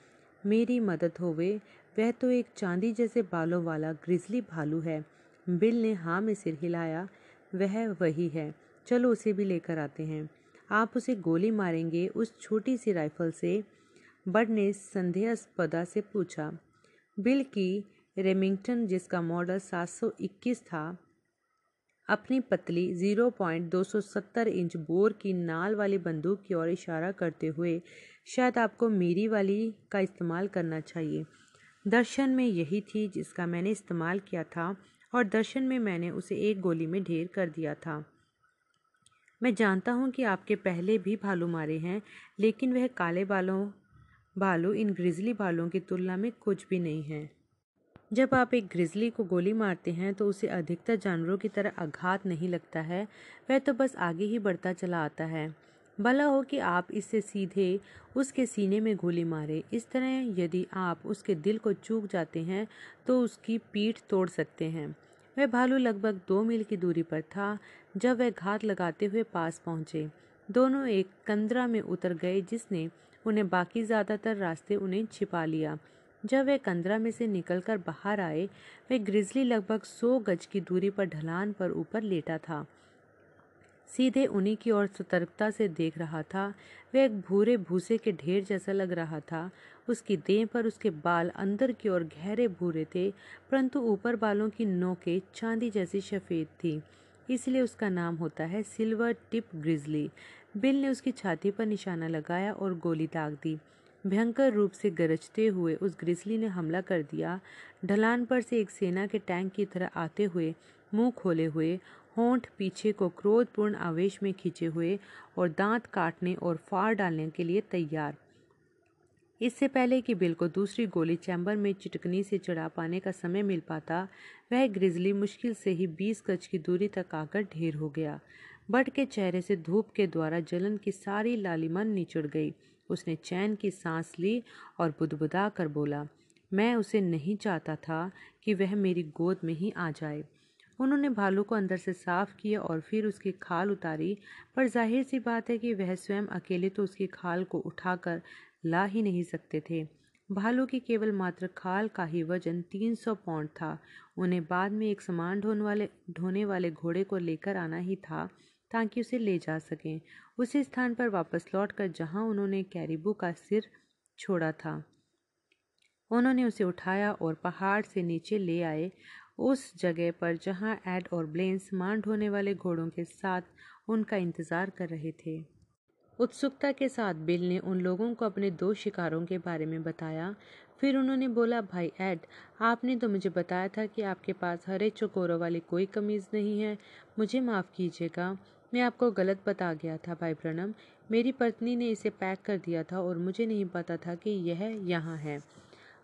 मेरी मदद होवे वह तो एक चांदी जैसे बालों वाला ग्रिजली भालू है। बिल ने हाँ में सिर हिलाया। वह वही है। चलो उसे भी लेकर आते हैं। आप उसे गोली मारेंगे उस छोटी सी राइफल से? बड ने संदेहास्पदा से पूछा। बिल की रेमिंगटन, जिसका मॉडल 721 था अपनी पतली 0.270 इंच बोर की नाल वाली बंदूक की ओर इशारा करते हुए शायद आपको मेरी वाली का इस्तेमाल करना चाहिए। दर्शन में यही थी जिसका मैंने इस्तेमाल किया था और दर्शन में मैंने उसे एक गोली में ढेर कर दिया था। मैं जानता हूँ कि आपके पहले भी भालू मारे हैं, लेकिन वह काले बालों भालू इन ग्रिजली बालों की तुलना में कुछ भी नहीं है। जब आप एक ग्रिजली को गोली मारते हैं तो उसे अधिकतर जानवरों की तरह आघात नहीं लगता है। वह तो बस आगे ही बढ़ता चला आता है। भला हो कि आप इससे सीधे उसके सीने में गोली मारे। इस तरह यदि आप उसके दिल को चूक जाते हैं तो उसकी पीठ तोड़ सकते हैं। वह भालू लगभग दो मील की दूरी पर था, जब वह घात लगाते हुए पास पहुँचे। दोनों एक कंदरा में उतर गए, जिसने उन्हें बाकी ज़्यादातर रास्ते उन्हें छिपा लिया। जब वे कंदरा में से निकलकर बाहर आए, वे ग्रिजली लगभग सौ गज की दूरी पर ढलान पर ऊपर लेटा था। सीधे उन्हीं की ओर सतर्कता से देख रहा था। वह एक भूरे भूसे के ढेर जैसा लग रहा था। उसकी देह पर उसके बाल अंदर की ओर गहरे भूरे थे, परंतु ऊपर बालों की नोकें चांदी जैसी सफ़ेद थी। इसलिए उसका नाम होता है सिल्वर टिप ग्रिजली। बिल ने उसकी छाती पर निशाना लगाया और गोली दाग दी। भयंकर रूप से गरजते हुए उस ग्रिजली ने हमला कर दिया। ढलान पर से एक सेना के टैंक की तरह आते हुए, मुँह खोले हुए, होंठ पीछे को क्रोधपूर्ण आवेश में खींचे हुए और दांत काटने और फाड़ डालने के लिए तैयार। इससे पहले कि बिल को दूसरी गोली चैम्बर में चिटकनी से चढ़ा पाने का समय मिल पाता, वह ग्रिजली मुश्किल से ही बीस गज की दूरी तक आकर ढेर हो गया। बट के चेहरे से धूप के द्वारा जलन की सारी लालिमा निचुड़ गई। उसने चैन की सांस ली और बुदबुदा कर बोला, मैं उसे नहीं चाहता था कि वह मेरी गोद में ही आ जाए। उन्होंने भालू को अंदर से साफ़ किया और फिर उसकी खाल उतारी। पर ज़ाहिर सी बात है कि वह स्वयं अकेले तो उसकी खाल को उठाकर ला ही नहीं सकते थे। भालू की केवल मात्र खाल का ही वज़न 300 पाउंड था। उन्हें बाद में एक सामान ढोने वाले ढोने वाले घोड़े को लेकर आना ही था। ताकि उसे ले जा सकें। उसी स्थान पर वापस लौटकर जहाँ उन्होंने कैरिबू का सिर छोड़ा था। उन्होंने उसे उठाया और पहाड़ से नीचे ले आए। उस जगह पर जहाँ एड और ब्लेन सामान ढोने वाले घोड़ों के साथ उनका इंतज़ार कर रहे थे। उत्सुकता के साथ बिल ने उन लोगों को अपने दो शिकारों के बारे में बताया। फिर उन्होंने बोला, भाई एड, आपने तो मुझे बताया था कि आपके पास हरे चकोरों वाली कोई कमीज़ नहीं है। मुझे माफ़ कीजिएगा। मैं आपको गलत बता गया था भाई प्रणम। मेरी पत्नी ने इसे पैक कर दिया था और मुझे नहीं पता था कि यह यहाँ है।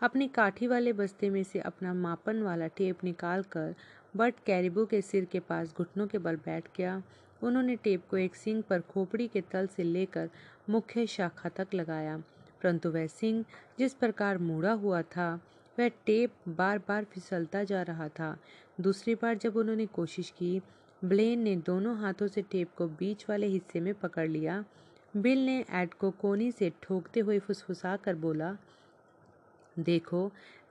अपने काठी वाले बस्ते में से अपना मापन वाला टेप निकाल कर बट कैरिबू के सिर के पास घुटनों के बल बैठ गया। उन्होंने टेप को एक सिंग पर खोपड़ी के तल से लेकर मुख्य शाखा तक लगाया। परंतु वह सिंग जिस प्रकार मुड़ा हुआ था, वह टेप बार बार फिसलता जा रहा था। दूसरी बार जब उन्होंने कोशिश की ब्लेन ने दोनों हाथों से टेप को बीच वाले हिस्से में पकड़ लिया। बिल ने एड को कोनी से ठोकते हुए फुसफुसा कर बोला, देखो,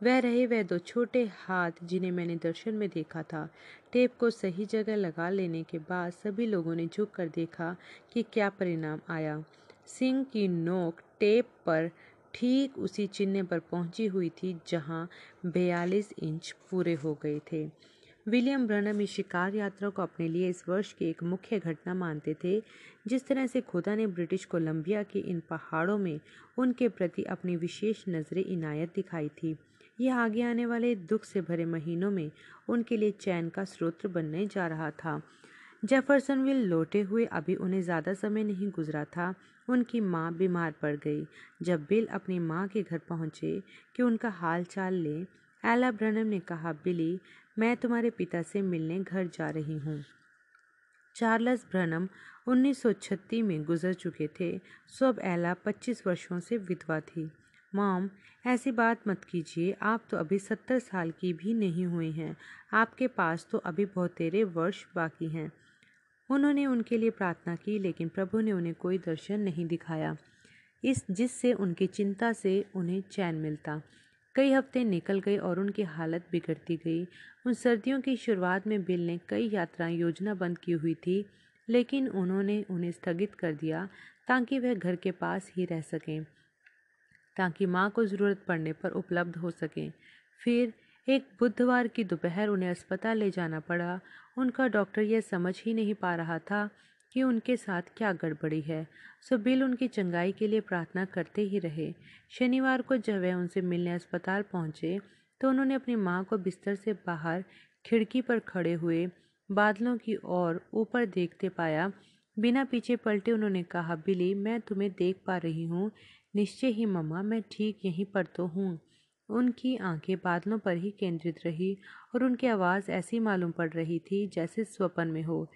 वह रहे वह दो छोटे हाथ जिन्हें मैंने दर्शन में देखा था। टेप को सही जगह लगा लेने के बाद सभी लोगों ने झुक कर देखा कि क्या परिणाम आया। सिंह की नोक टेप पर ठीक उसी चिन्ह पर पहुँची हुई थी जहाँ बयालीस इंच पूरे हो गए थे। विलियम ब्रनम इस शिकार यात्रा को अपने लिए इस वर्ष की एक मुख्य घटना मानते थे, जिस तरह से खुदा ने ब्रिटिश कोलंबिया के इन पहाड़ों में उनके प्रति अपनी विशेष नज़रें इनायत दिखाई थी। यह आगे आने वाले दुख से भरे महीनों में उनके लिए चैन का स्रोत बनने जा रहा था। जेफरसनविल लौटे हुए अभी उन्हें ज़्यादा समय नहीं गुजरा था। उनकी माँ बीमार पड़ गई। जब बिल अपनी माँ के घर पहुँचे कि उनका हाल चाल लें, एला ब्रनम ने कहा, बिली मैं तुम्हारे पिता से मिलने घर जा रही हूँ। चार्ल्स ब्रनम 1936 में गुजर चुके थे। सब एला 25 वर्षों से विधवा थी। मॉम, ऐसी बात मत कीजिए, आप तो अभी सत्तर साल की भी नहीं हुई हैं। आपके पास तो अभी बहुत तेरे वर्ष बाकी हैं। उन्होंने उनके लिए प्रार्थना की, लेकिन प्रभु ने उन्हें कोई दर्शन नहीं दिखाया। इस जिससे उनकी चिंता से उन्हें चैन मिलता। कई हफ़्ते निकल गए और उनकी हालत बिगड़ती गई। उन सर्दियों की शुरुआत में बिल ने कई यात्राएँ, योजना बंद की हुई थी, लेकिन उन्होंने उन्हें स्थगित कर दिया ताकि वह घर के पास ही रह सकें, ताकि माँ को ज़रूरत पड़ने पर उपलब्ध हो सकें। फिर एक बुधवार की दोपहर उन्हें अस्पताल ले जाना पड़ा। उनका डॉक्टर यह समझ ही नहीं पा रहा था कि उनके साथ क्या गड़बड़ी है। सो बिल उनकी चंगाई के लिए प्रार्थना करते ही रहे। शनिवार को जब वह उनसे मिलने अस्पताल पहुँचे तो उन्होंने अपनी माँ को बिस्तर से बाहर खिड़की पर खड़े हुए बादलों की ओर ऊपर देखते पाया। बिना पीछे पलटे उन्होंने कहा, बिली, मैं तुम्हें देख पा रही हूँ। निश्चय ही मम्मा, मैं ठीक यहीं पर तो हूँ। उनकी आँखें बादलों पर ही केंद्रित रही और उनकी आवाज़ ऐसी मालूम पड़ रही थी जैसे स्वपन में हो।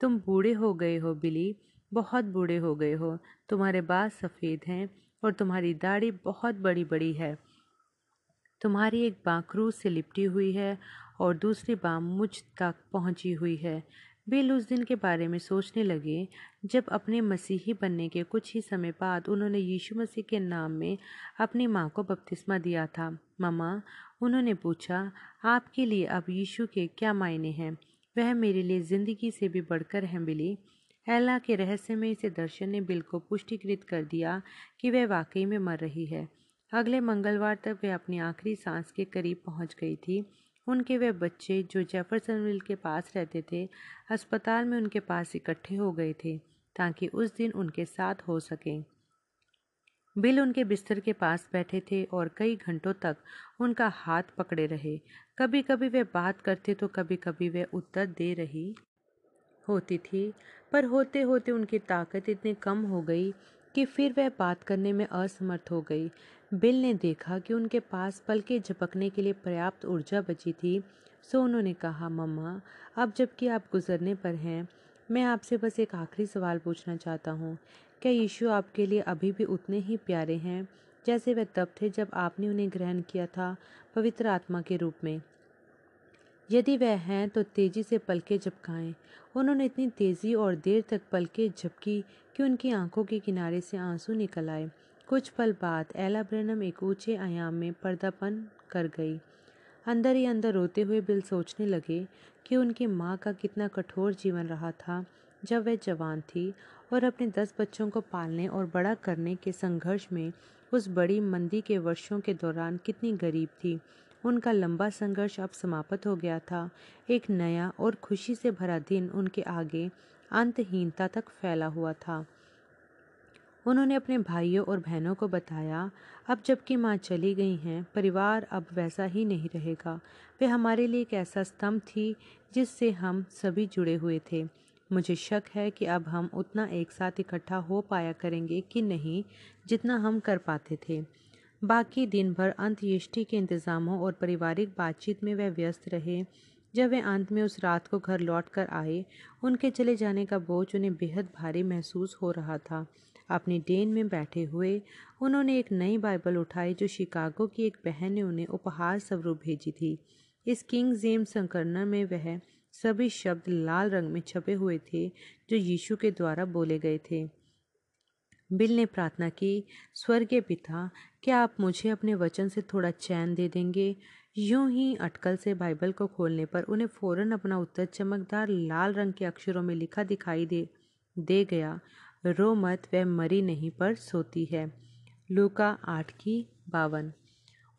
तुम बूढ़े हो गए हो, बिली, बहुत बूढ़े हो गए हो। तुम्हारे बाल सफ़ेद हैं और तुम्हारी दाढ़ी बहुत बड़ी बड़ी है। तुम्हारी एक बाँ क्रूज से लिपटी हुई है और दूसरी बाँ मुझ तक पहुँची हुई है। बिल उस दिन के बारे में सोचने लगे, जब अपने मसीही बनने के कुछ ही समय बाद उन्होंने यीशु मसीह के नाम में अपनी माँ को बपतिस्मा दिया था। ममा, उन्होंने पूछा, आपके लिए अब यीशु के क्या मायने हैं? वह मेरे लिए ज़िंदगी से भी बढ़कर है मिली। एला के रहस्य में इसे दर्शन ने बिल को पुष्टिकृत कर दिया कि वह वाकई में मर रही है। अगले मंगलवार तक वह अपनी आखिरी सांस के करीब पहुँच गई थी। उनके वे बच्चे जो जेफरसनविल के पास रहते थे, अस्पताल में उनके पास इकट्ठे हो गए थे ताकि उस दिन उनके साथ हो सकें। बिल उनके बिस्तर के पास बैठे थे और कई घंटों तक उनका हाथ पकड़े रहे। कभी कभी वे बात करते तो कभी कभी वे उत्तर दे रही होती थी, पर होते होते उनकी ताकत इतनी कम हो गई कि फिर वह बात करने में असमर्थ हो गई। बिल ने देखा कि उनके पास पल के झपकने के लिए पर्याप्त ऊर्जा बची थी, सो उन्होंने कहा, मम्मा, अब जबकि आप गुजरने पर हैं, मैं आपसे बस एक आखिरी सवाल पूछना चाहता हूँ। क्या यीशु आपके लिए अभी भी उतने ही प्यारे हैं जैसे वह तब थे जब आपने उन्हें ग्रहण किया था पवित्र आत्मा के रूप में? यदि वह हैं तो तेज़ी से पलके झपकाएँ। उन्होंने इतनी तेज़ी और देर तक पलके झपकी कि उनकी आँखों के किनारे से आँसू निकल आए। कुछ पल बाद एला ब्रेनम एक ऊँचे आयाम में पर्दापन कर गई। अंदर ही अंदर रोते हुए बिल सोचने लगे कि उनकी माँ का कितना कठोर जीवन रहा था जब वह जवान थी और अपने दस बच्चों को पालने और बड़ा करने के संघर्ष में उस बड़ी मंदी के वर्षों के दौरान कितनी गरीब थी। उनका लंबा संघर्ष अब समाप्त हो गया था। एक नया और खुशी से भरा दिन उनके आगे अंतहीनता तक फैला हुआ था। उन्होंने अपने भाइयों और बहनों को बताया, अब जबकि माँ चली गई हैं, परिवार अब वैसा ही नहीं रहेगा। वे हमारे लिए एक ऐसा स्तंभ थी जिससे हम सभी जुड़े हुए थे। मुझे शक है कि अब हम उतना एक साथ इकट्ठा हो पाया करेंगे कि नहीं, जितना हम कर पाते थे। बाकी दिन भर अंत्येष्टि के इंतज़ामों और पारिवारिक बातचीत में वह व्यस्त रहे। जब वे अंत में उस रात को घर लौट कर आए, उनके चले जाने का बोझ उन्हें बेहद भारी महसूस हो रहा था। अपनी डेन में बैठे हुए, उन्होंने एक नई बाइबल उठाई जो शिकागो की एक बहन ने उन्हें उपहार स्वरूप भेजी थी। इस किंग जेम्स संकलन में वह सभी शब्द लाल रंग में छपे हुए थे, जो यीशु के द्वारा बोले गए थे। बिल ने प्रार्थना की, स्वर्गीय पिता, क्या आप मुझे अपने वचन से थोड़ा चैन दे देंगे? यूँ ही अटकल से बाइबल को खोलने पर उन्हें फ़ौरन अपना उत्तर चमकदार लाल रंग के अक्षरों में लिखा दिखाई दे दे गया, रो मत, वह मरी नहीं पर सोती है। लूका आठ की बावन।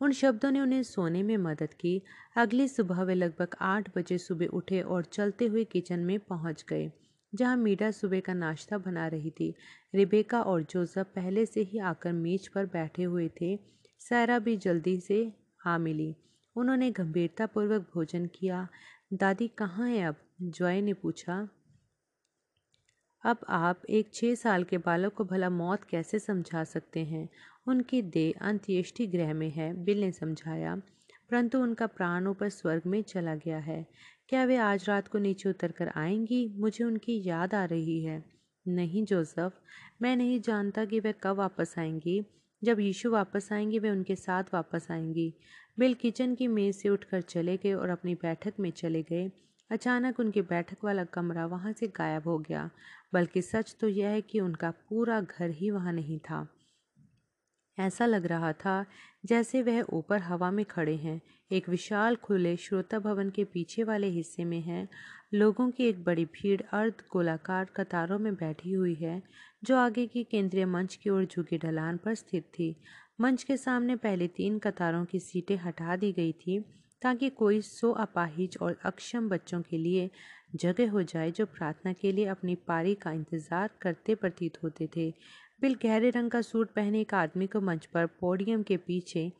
उन शब्दों ने उन्हें सोने में मदद की। अगली सुबह वे लगभग आठ बजे सुबह उठे और चलते हुए किचन में पहुँच गए, जहाँ मीडा सुबह का नाश्ता बना रही थी। रिबेका और जोसफ पहले से ही आकर मेज पर बैठे हुए थे। सारा भी जल्दी से आ मिली। उन्होंने गंभीरतापूर्वक भोजन किया। दादी, कहाँ है अब? जॉय ने पूछा। अब आप एक छः साल के बालक को भला मौत कैसे समझा सकते हैं? उनकी देह अंत्येष्टि ग्रह में है, बिल ने समझाया। परंतु उनका प्राण ऊपर स्वर्ग में चला गया है। क्या वे आज रात को नीचे उतर कर आएँगी? मुझे उनकी याद आ रही है। नहीं, जोसफ, मैं नहीं जानता कि वे कब वापस आएँगी। जब यीशु वापस आएँगी, वे उनके साथ वापस आएँगी। बिल किचन की मेज से उठकर चले गए और अपनी बैठक में चले गए। अचानक उनकी बैठक वाला कमरा वहाँ से गायब हो गया। बल्कि सच तो यह है कि उनका पूरा घर ही वहाँ नहीं था। ऐसा लग रहा था जैसे वह ऊपर हवा में खड़े हैं। एक विशाल खुले श्रोता भवन के पीछे वाले हिस्से में है। लोगों की एक बड़ी भीड़ अर्ध गोलाकार कतारों में बैठी हुई है, जो आगे की केंद्रीय मंच की ओर झुकी ढलान पर स्थित थी। मंच के सामने पहले तीन कतारों की सीटें हटा दी गई थी, ताकि कोई सो अपाहिज और अक्षम बच्चों के लिए जगह हो जाए जो प्रार्थना के लिए अपनी पारी का इंतज़ार करते प्रतीत होते थे। बिल गहरे रंग का सूट पहने एक आदमी को मंच पर पोडियम के पीछे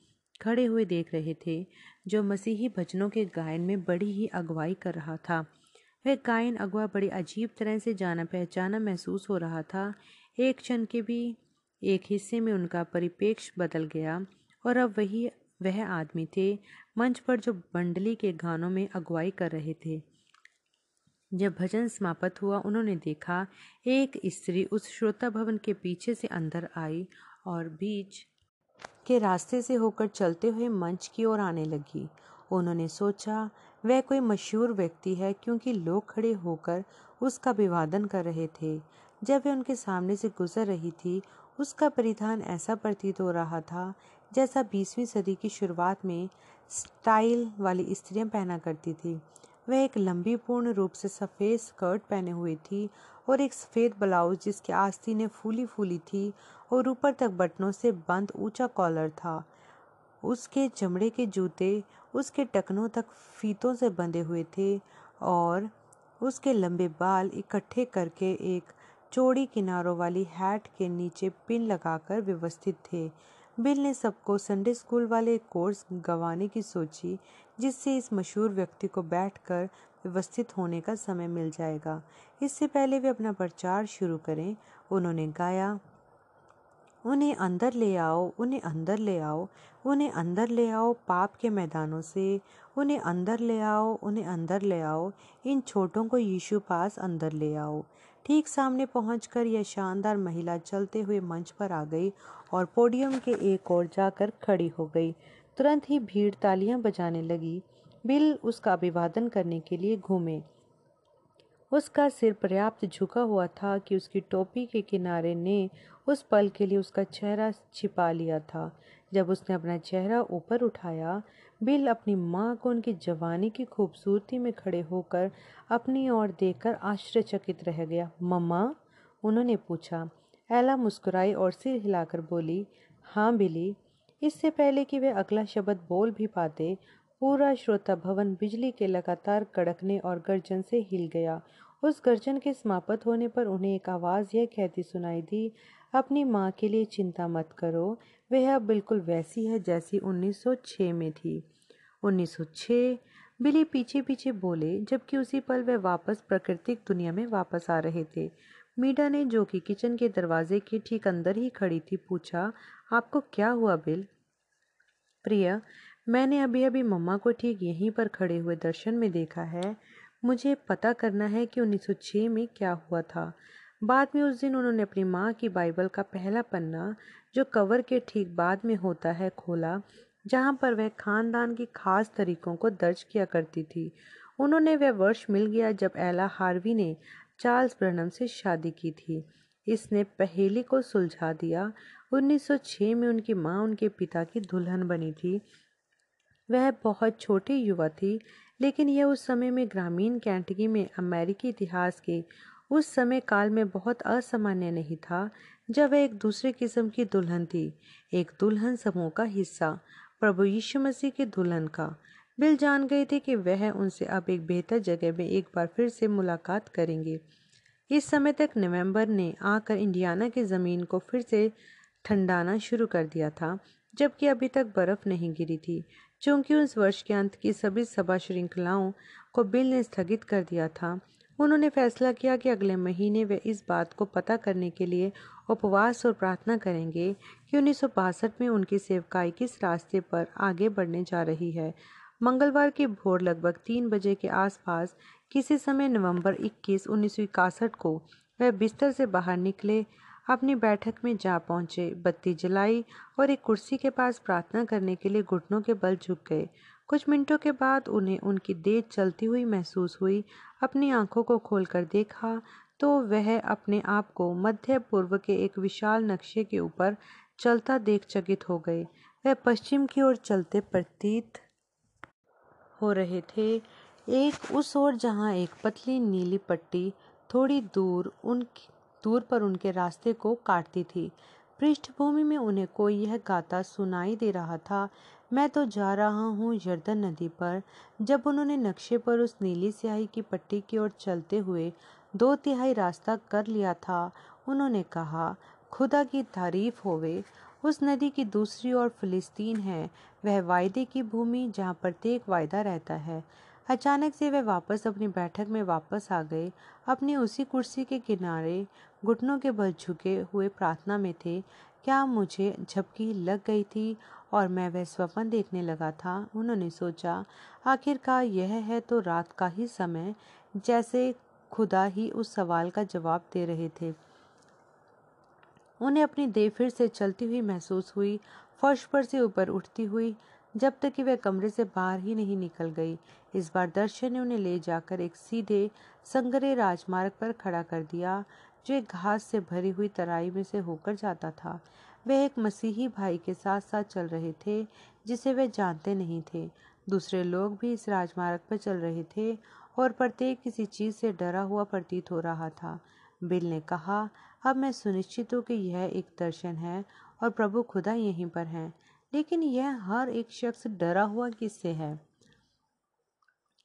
खड़े हुए देख रहे थे, जो मसीही भजनों के गायन में बड़ी ही अगुवाई कर रहा था। वह गायन अगवा बड़ी अजीब तरह से जाना पहचाना महसूस हो रहा था। एक क्षण के भी एक हिस्से में उनका परिपेक्ष बदल गया और अब वही वह आदमी थे, मंच पर जो बंडली के गानों में अगुवाई कर रहे थे। जब भजन समाप्त हुआ, उन्होंने देखा, एक स्त्री उस श्रोता भवन के पीछे से अंदर आई और बीच के रास्ते से होकर चलते हुए मंच की ओर आने लगी। उन्होंने सोचा, वह कोई मशहूर व्यक्ति है, क्योंकि लोग खड़े होकर उसका अभिवादन कर रहे थे। जब वह उनके सामने से गुजर रही थी, उसका परिधान ऐसा प्रतीत हो रहा था, जैसा बीसवीं सदी की शुरुआत में स्टाइल वाली स्त्रियाँ पहना करती थी। वह एक लंबी पूर्ण रूप से सफ़ेद स्कर्ट पहने हुए थी और एक सफ़ेद ब्लाउज जिसकी आस्तीनें फूली फूली थी और ऊपर तक बटनों से बंद ऊँचा कॉलर था। उसके चमड़े के जूते उसके टकनों तक फीतों से बंधे हुए थे और उसके लंबे बाल इकट्ठे करके एक चौड़ी किनारों वाली हैट के नीचे पिन लगाकर व्यवस्थित थे। बिल ने सबको संडे स्कूल वाले कोर्स गंवाने की सोची जिससे इस मशहूर व्यक्ति को बैठकर व्यवस्थित होने का समय मिल जाएगा। इससे पहले वे अपना प्रचार शुरू करें। उन्होंने गाया, उन्हें अंदर ले आओ, उन्हें अंदर ले आओ, उन्हें अंदर ले आओ पाप के मैदानों से, उन्हें अंदर ले आओ, उन्हें अंदर ले आओ, इन छोटों को यीशु पास अंदर ले आओ। ठीक सामने पहुंचकर यह शानदार महिला चलते हुए मंच पर आ गई और पोडियम के एक ओर जाकर खड़ी हो गई। तुरंत ही भीड़ तालियाँ बजाने लगी। बिल उसका अभिवादन करने के लिए घूमे। उसका सिर पर्याप्त झुका हुआ था कि उसकी टोपी के किनारे ने उस पल के लिए उसका चेहरा छिपा लिया था। जब उसने अपना चेहरा ऊपर उठाया, बिल अपनी माँ को उनकी जवानी की खूबसूरती में खड़े होकर अपनी ओर देखकर आश्चर्यचकित रह गया। मम्मा? उन्होंने पूछा। एला मुस्कुराई और सिर हिलाकर बोली हाँ बिली। इससे पहले कि वे अगला शब्द बोल भी पाते, पूरा श्रोता भवन बिजली के लगातार कड़कने और गर्जन से हिल गया। उस गर्जन के समाप्त होने पर उन्हें एक आवाज़ यह कहती सुनाई दी, अपनी माँ के लिए चिंता मत करो, वह अब बिल्कुल वैसी है जैसी 1906 में थी। 1906 बिली पीछे पीछे बोले, जबकि उसी पल वह वापस प्राकृतिक दुनिया में वापस आ रहे थे। मीडा ने जो कि किचन के दरवाजे के ठीक अंदर ही खड़ी थी, पूछा, आपको क्या हुआ, बिल? प्रिया, मैंने अभी अभी मम्मा को ठीक यहीं पर खड़े हुए दर्शन में देखा है। मुझे पता करना है कि 1906 में क्या हुआ था। बाद में उस दिन उन्होंने अपनी माँ की बाइबल का पहला पन्ना, जो कवर के ठीक बाद में होता है, खोला, जहाँ पर वह खानदान की खास तरीकों को दर्ज किया करती थी। उन्होंने वह वर्ष मिल गया जब एला हार्वी ने चार्ल्स ब्रनम से शादी की थी। इसने पहेली को सुलझा दिया। 1906 में उनकी माँ उनके पिता की दुल्हन बनी थी। वह बहुत छोटी युवा थी, लेकिन यह उस समय में ग्रामीण कैंटगी में अमेरिकी इतिहास के उस समय काल में बहुत असामान्य नहीं था, जब वह एक दूसरे किस्म की दुल्हन थी, एक दुल्हन समूह का हिस्सा, प्रभु यीशु मसीह के दुल्हन का। बिल जान गए थे कि वह उनसे अब एक बेहतर जगह में एक बार फिर से मुलाकात करेंगे। इस समय तक नवंबर ने आकर इंडियाना की ज़मीन को फिर से ठंडाना शुरू कर दिया था, जबकि अभी तक बर्फ़ नहीं गिरी थी। चूँकि उस वर्ष के अंत की सभी सभा श्रृंखलाओं को बिल ने स्थगित कर दिया था, उन्होंने फैसला किया कि अगले महीने वे इस बात को पता करने के लिए उपवास और प्रार्थना करेंगे कि उन्नीस सौ बासठ में उनकी सेवकाई किस रास्ते पर आगे बढ़ने जा रही है। मंगलवार की भोर लगभग तीन बजे के आसपास, किसी समय नवंबर 21 उन्नीस को, वह बिस्तर से बाहर निकले, अपनी बैठक में जा पहुँचे, बत्ती जलाई और एक कुर्सी के पास प्रार्थना करने के लिए घुटनों के बल झुक गए। कुछ मिनटों के बाद उन्हें उनकी देह चलती हुई महसूस हुई, अपनी आँखों को खोलकर देखा तो वह अपने आप को मध्य पूर्व के एक विशाल नक्शे के ऊपर चलता देख चकित हो गए। वह पश्चिम की ओर चलते प्रतीत हो रहे थे। एक उस ओर जहाँ एक पतली नीली पट्टी थोड़ी दूर उन, दूर पर उनके रास्ते को काटती थी। पृष्ठभूमि में उन्हें कोई यह गाता सुनाई दे रहा था, मैं तो जा रहा हूँ यर्दन नदी पर। जब उन्होंने नक्शे पर उस नीली स्याही की पट्टी की ओर चलते हुए दो तिहाई रास्ता कर लिया था, उन्होंने कहा, खुदा की तारीफ़ होवे उस नदी की दूसरी ओर फिलिस्तीन है, वह वायदे की भूमि जहाँ प्रत्येक वायदा रहता है। अचानक से वे वापस अपनी बैठक में वापस आ गए। अपनी उसी कुर्सी के किनारे घुटनों के बल झुके हुए प्रार्थना में थे, क्या मुझे झपकी लग गई थी और मैं वह स्वप्न देखने लगा था? उन्होंने सोचा, आखिरकार यह है तो रात का ही समय जैसे खुदा ही उस सवाल का जवाब दे रहे थे। उन्हें अपनी देह फिर से चलती हुई महसूस हुई, फर्श पर से ऊपर उठती हुई, जब तक कि वह कमरे से बाहर ही नहीं निकल गई। इस बार दर्शन ने उन्हें ले जाकर एक सीधे, संगरे राजमार्ग पर खड़ा कर दिया, जो एक घास से भरी हुई तराई में से होकर जाता था। वे एक मसीही भाई के साथ साथ चल रहे थे, जिसे वे जानते नहीं थे। दूसरे लोग भी इस राजमार्ग पर चल रहे थे, और प्रत्येक किसी चीज़ से डरा हुआ प्रतीत हो रहा था। बिल ने कहा, अब मैं सुनिश्चित हूँ कि यह एक दर्शन है और प्रभु खुदा यहीं पर हैं, लेकिन यह हर एक शख्स डरा हुआ किससे है?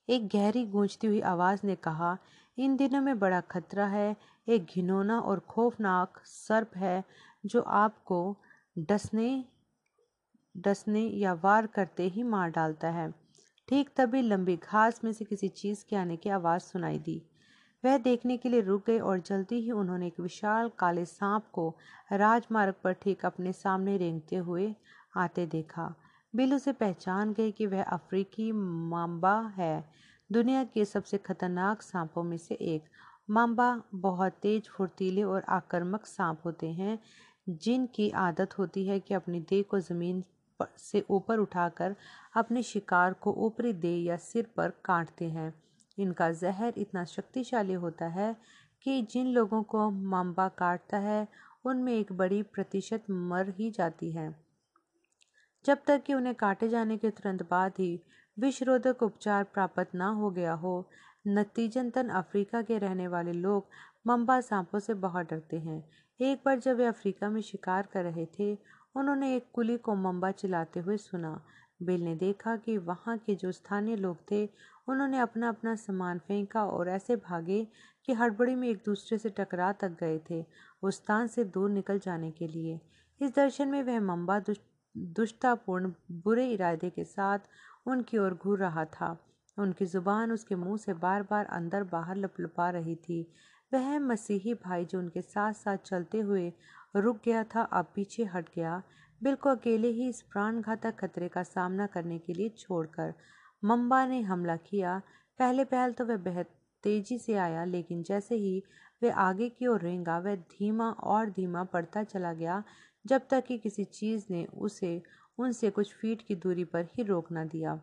एक गहरी गूंजती हुई आवाज़ ने कहा, इन दिनों में बड़ा खतरा है, एक घिनौना और खौफनाक सर्प है, जो आपको डसने डसने या वार करते ही मार डालता है। ठीक तभी लंबी घास में से किसी चीज़ के आने की आवाज़ सुनाई दी। वह देखने के लिए रुक गए और जल्दी ही उन्होंने एक विशाल काले सांप को राजमार्ग पर ठीक अपने सामने रेंगते हुए आते देखा। बिल उसे पहचान गए कि वह अफ्रीकी माम्बा है। दुनिया के सबसे खतरनाक सांपों में से एक। माम्बा बहुत तेज, फुर्तीले और आक्रामक सांप होते हैं, जिनकी आदत होती है कि अपनी देह को ज़मीन से ऊपर उठाकर अपने शिकार को ऊपरी देह या सिर पर काटते हैं। इनका जहर इतना शक्तिशाली होता है कि जिन लोगों को माम्बा काटता है, उनमें एक बड़ी प्रतिशत मर ही जाती है। जब तक कि उन्हें काटे जाने के तुरंत बाद ही विषरोधक उपचार प्राप्त ना हो गया हो, नतीजतन अफ्रीका के रहने वाले लोग मम्बा सांपों से बहुत डरते हैं। एक बार जब वे अफ्रीका में शिकार कर रहे थे, उन्होंने एक कुली को मम्बा चिल्लाते हुए सुना। बिल ने देखा कि वहाँ के जो स्थानीय लोग थे, उन्होंने अपना अपना सामान फेंका और ऐसे भागे कि हड़बड़ी में एक दूसरे से टकरा तक गए थे उस स्थान से दूर निकल जाने के लिए। इस दर्शन में वह मम्बा दुष्टापूर्ण बुरे इरादे के साथ उनकी ओर घूर रहा था। उनकी ज़ुबान उसके मुँह से बार बार अंदर बाहर लपलपा रही थी। वह मसीही भाई जो उनके साथ साथ चलते हुए रुक गया था, अब पीछे हट गया। बिल को अकेले ही इस प्राण घातक खतरे का सामना करने के लिए छोड़कर मम्बा ने हमला किया। पहले पहल तो वह बेहद तेज़ी से आया, लेकिन जैसे ही वह आगे की ओर रेंगा, वह धीमा और धीमा पड़ता चला गया, जब तक कि किसी चीज़ ने उसे, उनसे कुछ फीट की दूरी पर ही रोक न दिया।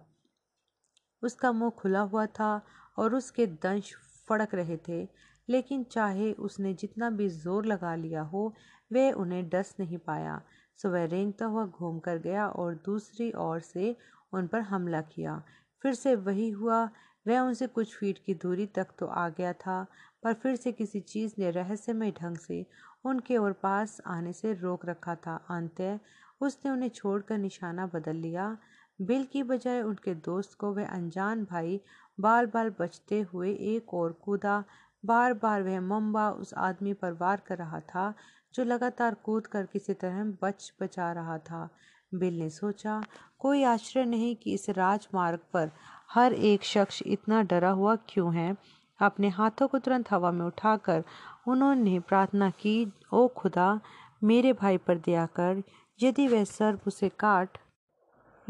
उसका मुँह खुला हुआ था और उसके दंश फड़क रहे थे, लेकिन चाहे उसने जितना भी ज़ोर लगा लिया हो वह उन्हें डस नहीं पाया। सो वह रेंगता हुआ घूम कर गया और दूसरी ओर से उन पर हमला किया। फिर से वही हुआ, वह उनसे कुछ फीट की दूरी तक तो आ गया था, पर फिर से किसी चीज़ ने रहस्यमय ढंग से उनके और पास आने से रोक रखा था। अंत उसने उन्हें छोड़कर निशाना बदल लिया। बिल की बजाय उनके दोस्त को वह अनजान भाई बाल बाल बचते हुए एक और कूदा। बार बार वह मम्बा उस आदमी पर वार कर रहा था जो लगातार कूद कर किसी तरह बच बचा रहा था। बिल ने सोचा, कोई आश्चर्य नहीं कि इस राजमार्ग पर हर एक शख्स इतना डरा हुआ क्यों है अपने हाथों को तुरंत हवा में उठाकर उन्होंने प्रार्थना की, ओ खुदा, मेरे भाई पर दया कर, यदि वह सर्प उसे काट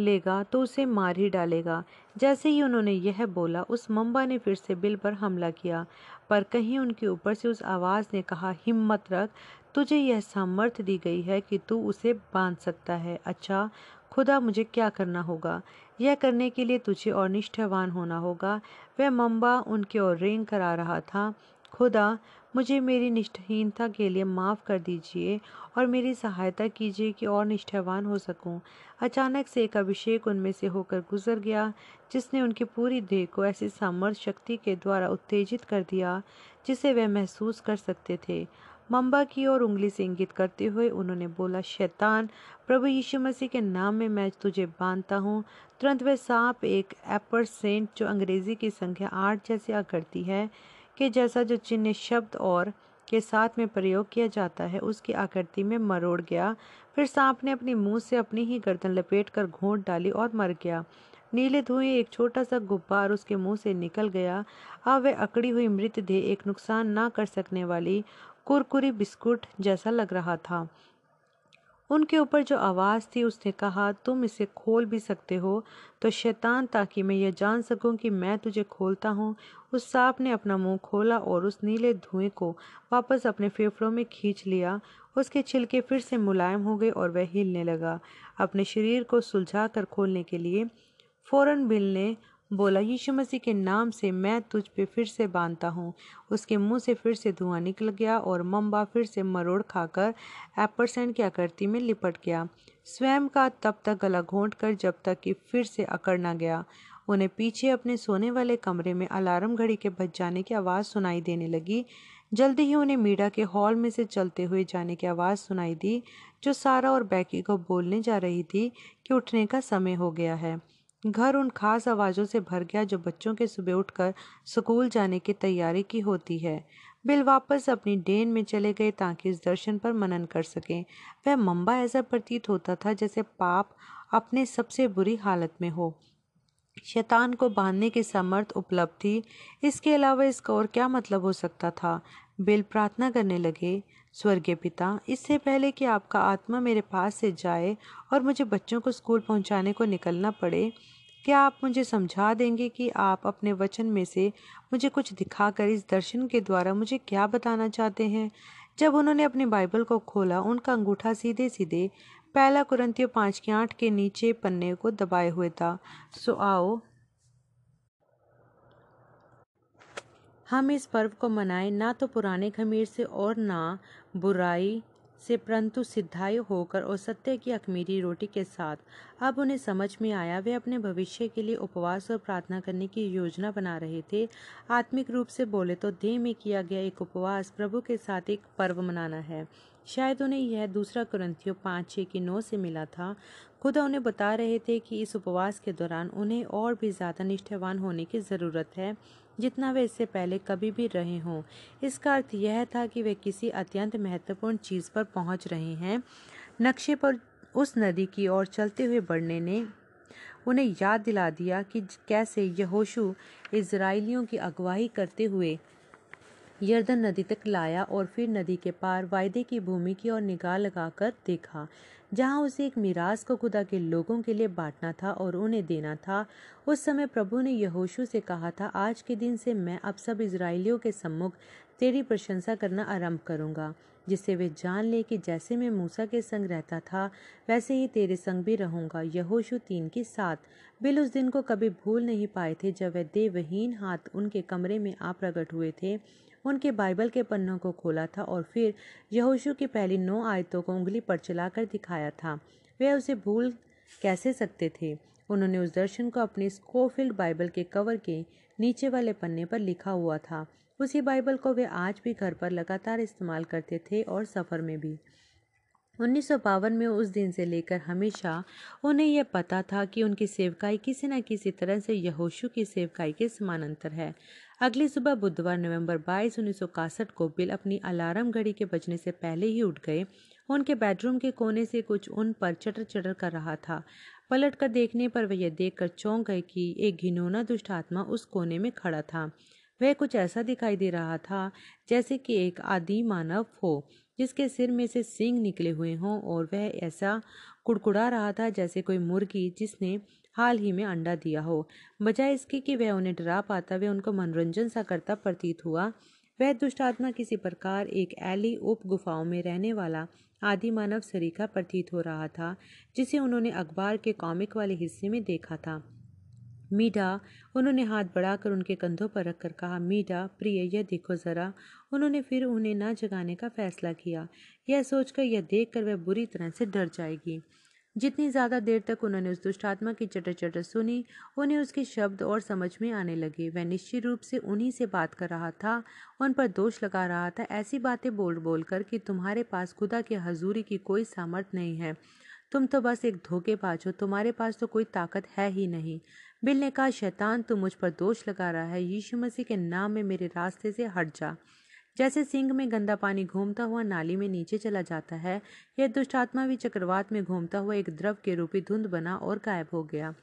लेगा तो उसे मार ही डालेगा। जैसे ही उन्होंने यह बोला, उस मम्बा ने फिर से बिल पर हमला किया। पर कहीं उनके ऊपर से उस आवाज़ ने कहा, हिम्मत रख, तुझे यह सामर्थ्य दी गई है कि तू उसे बाँध सकता है। अच्छा खुदा, मुझे क्या करना होगा? यह करने के लिए तुझे और निष्ठावान होना होगा। वह मम्बा उनके ओर रेंग कर आ रहा था। खुदा, मुझे मेरी निष्ठहीनता के लिए माफ़ कर दीजिए और मेरी सहायता कीजिए कि और निष्ठावान हो सकूँ। अचानक से एक अभिषेक उनमें से होकर गुजर गया, जिसने उनकी पूरी देह को ऐसी सामर्थ्य शक्ति के द्वारा उत्तेजित कर दिया, जिसे वे महसूस कर सकते थे मम्बा की ओर उंगली से इंगित करते हुए उन्होंने बोला, शैतान, प्रभु यीशु मसीह के नाम में मैं तुझे बांधता हूँ तुरंत वह सांप एक एपर सेंट जो अंग्रेज़ी की संख्या आठ जैसे आ करती है के जैसा जो चिन्ह शब्द और के साथ में प्रयोग किया जाता है, उसकी आकृति में मरोड़ गया। फिर सांप ने अपने मुँह से अपनी ही गर्दन लपेट कर घोंट डाली और मर गया। नीले धुएँ एक छोटा सा गुब्बार उसके मुँह से निकल गया। अब वह अकड़ी हुई मृतदेह एक नुकसान ना कर सकने वाली कुरकुरी बिस्कुट जैसा लग रहा था। उनके ऊपर जो आवाज़ थी, उसने कहा, तुम इसे खोल भी सकते हो तो शैतान ताकि मैं यह जान सकूँ कि मैं तुझे खोलता हूँ। उस सांप ने अपना मुँह खोला और उस नीले धुएँ को वापस अपने फेफड़ों में खींच लिया। उसके छिलके फिर से मुलायम हो गए और वह हिलने लगा। अपने शरीर को सुलझा कर खोलने के लिए फ़ौरन बिल ने बोला, यीशु मसीह के नाम से मैं तुझ पे फिर से बांधता हूँ। उसके मुँह से फिर से धुआँ निकल गया और मम्बा फिर से मरोड़ खाकर एपरसेंट की आकृति में लिपट गया। स्वयं का तब तक गला घोंट कर जब तक कि फिर से अकड़ ना गया। उन्हें पीछे अपने सोने वाले कमरे में अलार्म घड़ी के बज जाने की आवाज़ सुनाई देने लगी। जल्दी ही उन्हें मीडा के हॉल में से चलते हुए जाने की आवाज़ सुनाई दी, जो सारा और बैकी को बोलने जा रही थी कि उठने का समय हो गया है। घर उन खास आवाज़ों से भर गया जो बच्चों के सुबह उठकर स्कूल जाने की तैयारी की होती है। बिल वापस अपनी डेन में चले गए ताकि इस दर्शन पर मनन कर सकें। वह मम्बा ऐसा प्रतीत होता था जैसे पाप अपने सबसे बुरी हालत में हो। शैतान को बांधने की समर्थ उपलब्ध थी इसके अलावा इसका और क्या मतलब हो सकता था? बिल प्रार्थना करने लगे, स्वर्गीय पिता, इससे पहले कि आपका आत्मा मेरे पास से जाए और मुझे बच्चों को स्कूल पहुँचाने को निकलना पड़े, क्या आप मुझे समझा देंगे कि आप अपने वचन में से मुझे कुछ दिखाकर इस दर्शन के द्वारा मुझे क्या बताना चाहते हैं? जब उन्होंने अपनी बाइबल को खोला, उनका अंगूठा सीधे सीधे पहला कुरंतियों पाँच के आठ के नीचे पन्ने को दबाए हुए था। सो आओ हम इस पर्व को मनाएँ ना तो पुराने खमीर से और ना बुराई से, परंतु सिद्धाई होकर और सत्य की अखमीरी रोटी के साथ। अब उन्हें समझ में आया, वे अपने भविष्य के लिए उपवास और प्रार्थना करने की योजना बना रहे थे। आत्मिक रूप से बोले तो देह में किया गया एक उपवास प्रभु के साथ एक पर्व मनाना है। शायद उन्हें यह दूसरा क्रंथियों पाँच छः की नौ से मिला था। खुदा उन्हें बता रहे थे कि इस उपवास के दौरान उन्हें और भी ज़्यादा निष्ठावान होने की ज़रूरत है। जितना वे इससे पहले कभी भी रहे हों। इसका अर्थ यह था कि वे किसी अत्यंत महत्वपूर्ण चीज़ पर पहुँच रहे हैं। नक्शे पर उस नदी की ओर चलते हुए बढ़ने ने उन्हें याद दिला दिया कि कैसे यहोशु इसराइलियों की अगुवाई करते हुए यर्दन नदी तक लाया और फिर नदी के पार वायदे की भूमि की ओर निगाह लगाकर देखा। जहाँ उसे एक मिराज को खुदा के लोगों के लिए बांटना था और उन्हें देना था। उस समय प्रभु ने यहोशू से कहा था, आज के दिन से मैं अब सब इसराइलियों के सम्मुख तेरी प्रशंसा करना आरंभ करूँगा, जिससे वे जान ले कि जैसे मैं मूसा के संग रहता था, वैसे ही तेरे संग भी रहूँगा। यहोशु तीन के साथ बिल उस दिन को कभी भूल नहीं पाए थे जब वह देवहीन हाथ उनके कमरे में आ प्रकट हुए थे। उनके बाइबल के पन्नों को खोला था और फिर यहोशू की पहली नौ आयतों को उंगली पर चलाकर दिखाया था। वे उसे भूल कैसे सकते थे? उन्होंने उस दर्शन को अपनी स्कोफील्ड बाइबल के कवर के नीचे वाले पन्ने पर लिखा हुआ था। उसी बाइबल को वे आज भी घर पर लगातार इस्तेमाल करते थे और सफ़र में भी। उन्नीस सौ बावन में उस दिन से लेकर हमेशा उन्हें यह पता था कि उनकी सेवकाई किसी न किसी तरह से यहोशू की सेवकाई के समानांतर है। अगली सुबह बुधवार, नवंबर 22 उन्नीस को बिल अपनी अलार्म घड़ी के बजने से पहले ही उठ गए। उनके बेडरूम के कोने से कुछ उन पर चटर चटर कर रहा था। पलट कर देखने पर वह यह देख कर चौंक गए कि एक घिनौना दुष्ट आत्मा उस कोने में खड़ा था। वह कुछ ऐसा दिखाई दे रहा था जैसे कि एक आदि मानव हो। जिसके सिर में से सींग निकले हुए हों और वह ऐसा कुड़कुड़ा रहा था जैसे कोई मुर्गी जिसने हाल ही में अंडा दिया हो। बजाय इसके कि वह उन्हें डरा पाता, वह उनको मनोरंजन सा करता प्रतीत हुआ। वह दुष्ट आत्मा किसी प्रकार एक ऐली उप गुफाओं में रहने वाला आदि मानव सरीखा प्रतीत हो रहा था, जिसे उन्होंने अखबार के कॉमिक वाले हिस्से में देखा था। मीडा उन्होंने हाथ बढ़ाकर उनके कंधों पर रखकर कहा मीडा प्रिय, यह देखो ज़रा। उन्होंने फिर उन्हें ना जगाने का फैसला किया। यह सोचकर यह देखकर वह बुरी तरह से डर जाएगी। जितनी ज़्यादा देर तक उन्होंने उस दुष्टात्मा की चटर चटर सुनी, उन्हें उसके शब्द और समझ में आने लगे। वह निश्चित रूप से उन्हीं से बात कर रहा था, उन पर दोष लगा रहा था। ऐसी बातें बोल बोल कर कि तुम्हारे पास खुदा के हजूरी की कोई सामर्थ नहीं है। तुम तो बस एक धोखेबाज हो, तुम्हारे पास तो कोई ताकत है ही नहीं। बिल ने कहा, शैतान, तू मुझ पर दोष लगा रहा है। यीशु मसीह के नाम में मेरे रास्ते से हट जा। जैसे सिंह में गंदा पानी घूमता हुआ नाली में नीचे चला जाता है, यह दुष्ट आत्मा भी चक्रवात में घूमता हुआ एक द्रव के रूपी धुंध बना और गायब हो गया।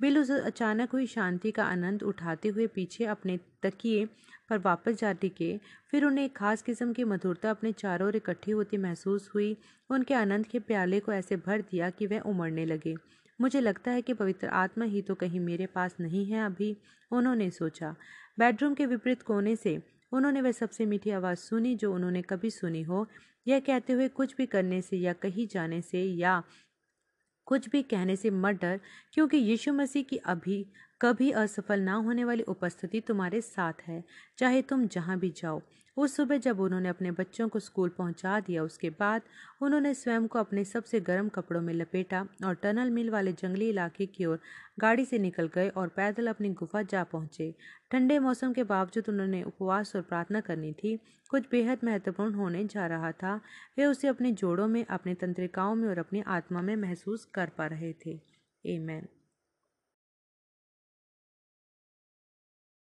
बिल उस अचानक हुई शांति का आनंद उठाते हुए पीछे अपने तकिए पर वापस जा टिके। फिर उन्हें एक खास किस्म की मधुरता अपने चारों ओर इकट्ठी होती महसूस हुई। उनके आनंद के प्याले को ऐसे भर दिया कि वह उमड़ने लगे। मुझे लगता है कि पवित्र आत्मा ही तो कहीं मेरे पास नहीं है, अभी उन्होंने सोचा। बेडरूम के विपरीत कोने से उन्होंने वह सबसे मीठी आवाज़ सुनी जो उन्होंने कभी सुनी हो। यह कहते हुए कुछ भी करने से या कहीं जाने से या कुछ भी कहने से मत डर, क्योंकि यीशु मसीह की अभी, कभी असफल ना होने वाली उपस्थिति तुम्हारे साथ है, चाहे तुम जहाँ भी जाओ। उस सुबह जब उन्होंने अपने बच्चों को स्कूल पहुँचा दिया, उसके बाद उन्होंने स्वयं को अपने सबसे गर्म कपड़ों में लपेटा और टनल मिल वाले जंगली इलाके की ओर गाड़ी से निकल गए और पैदल अपनी गुफा जा पहुँचे। ठंडे मौसम के बावजूद उन्होंने उपवास और प्रार्थना करनी थी। कुछ बेहद महत्वपूर्ण होने जा रहा था। वे उसे अपने जोड़ों में, अपने तंत्रिकाओं में और अपनी आत्मा में महसूस कर पा रहे थे। एमैन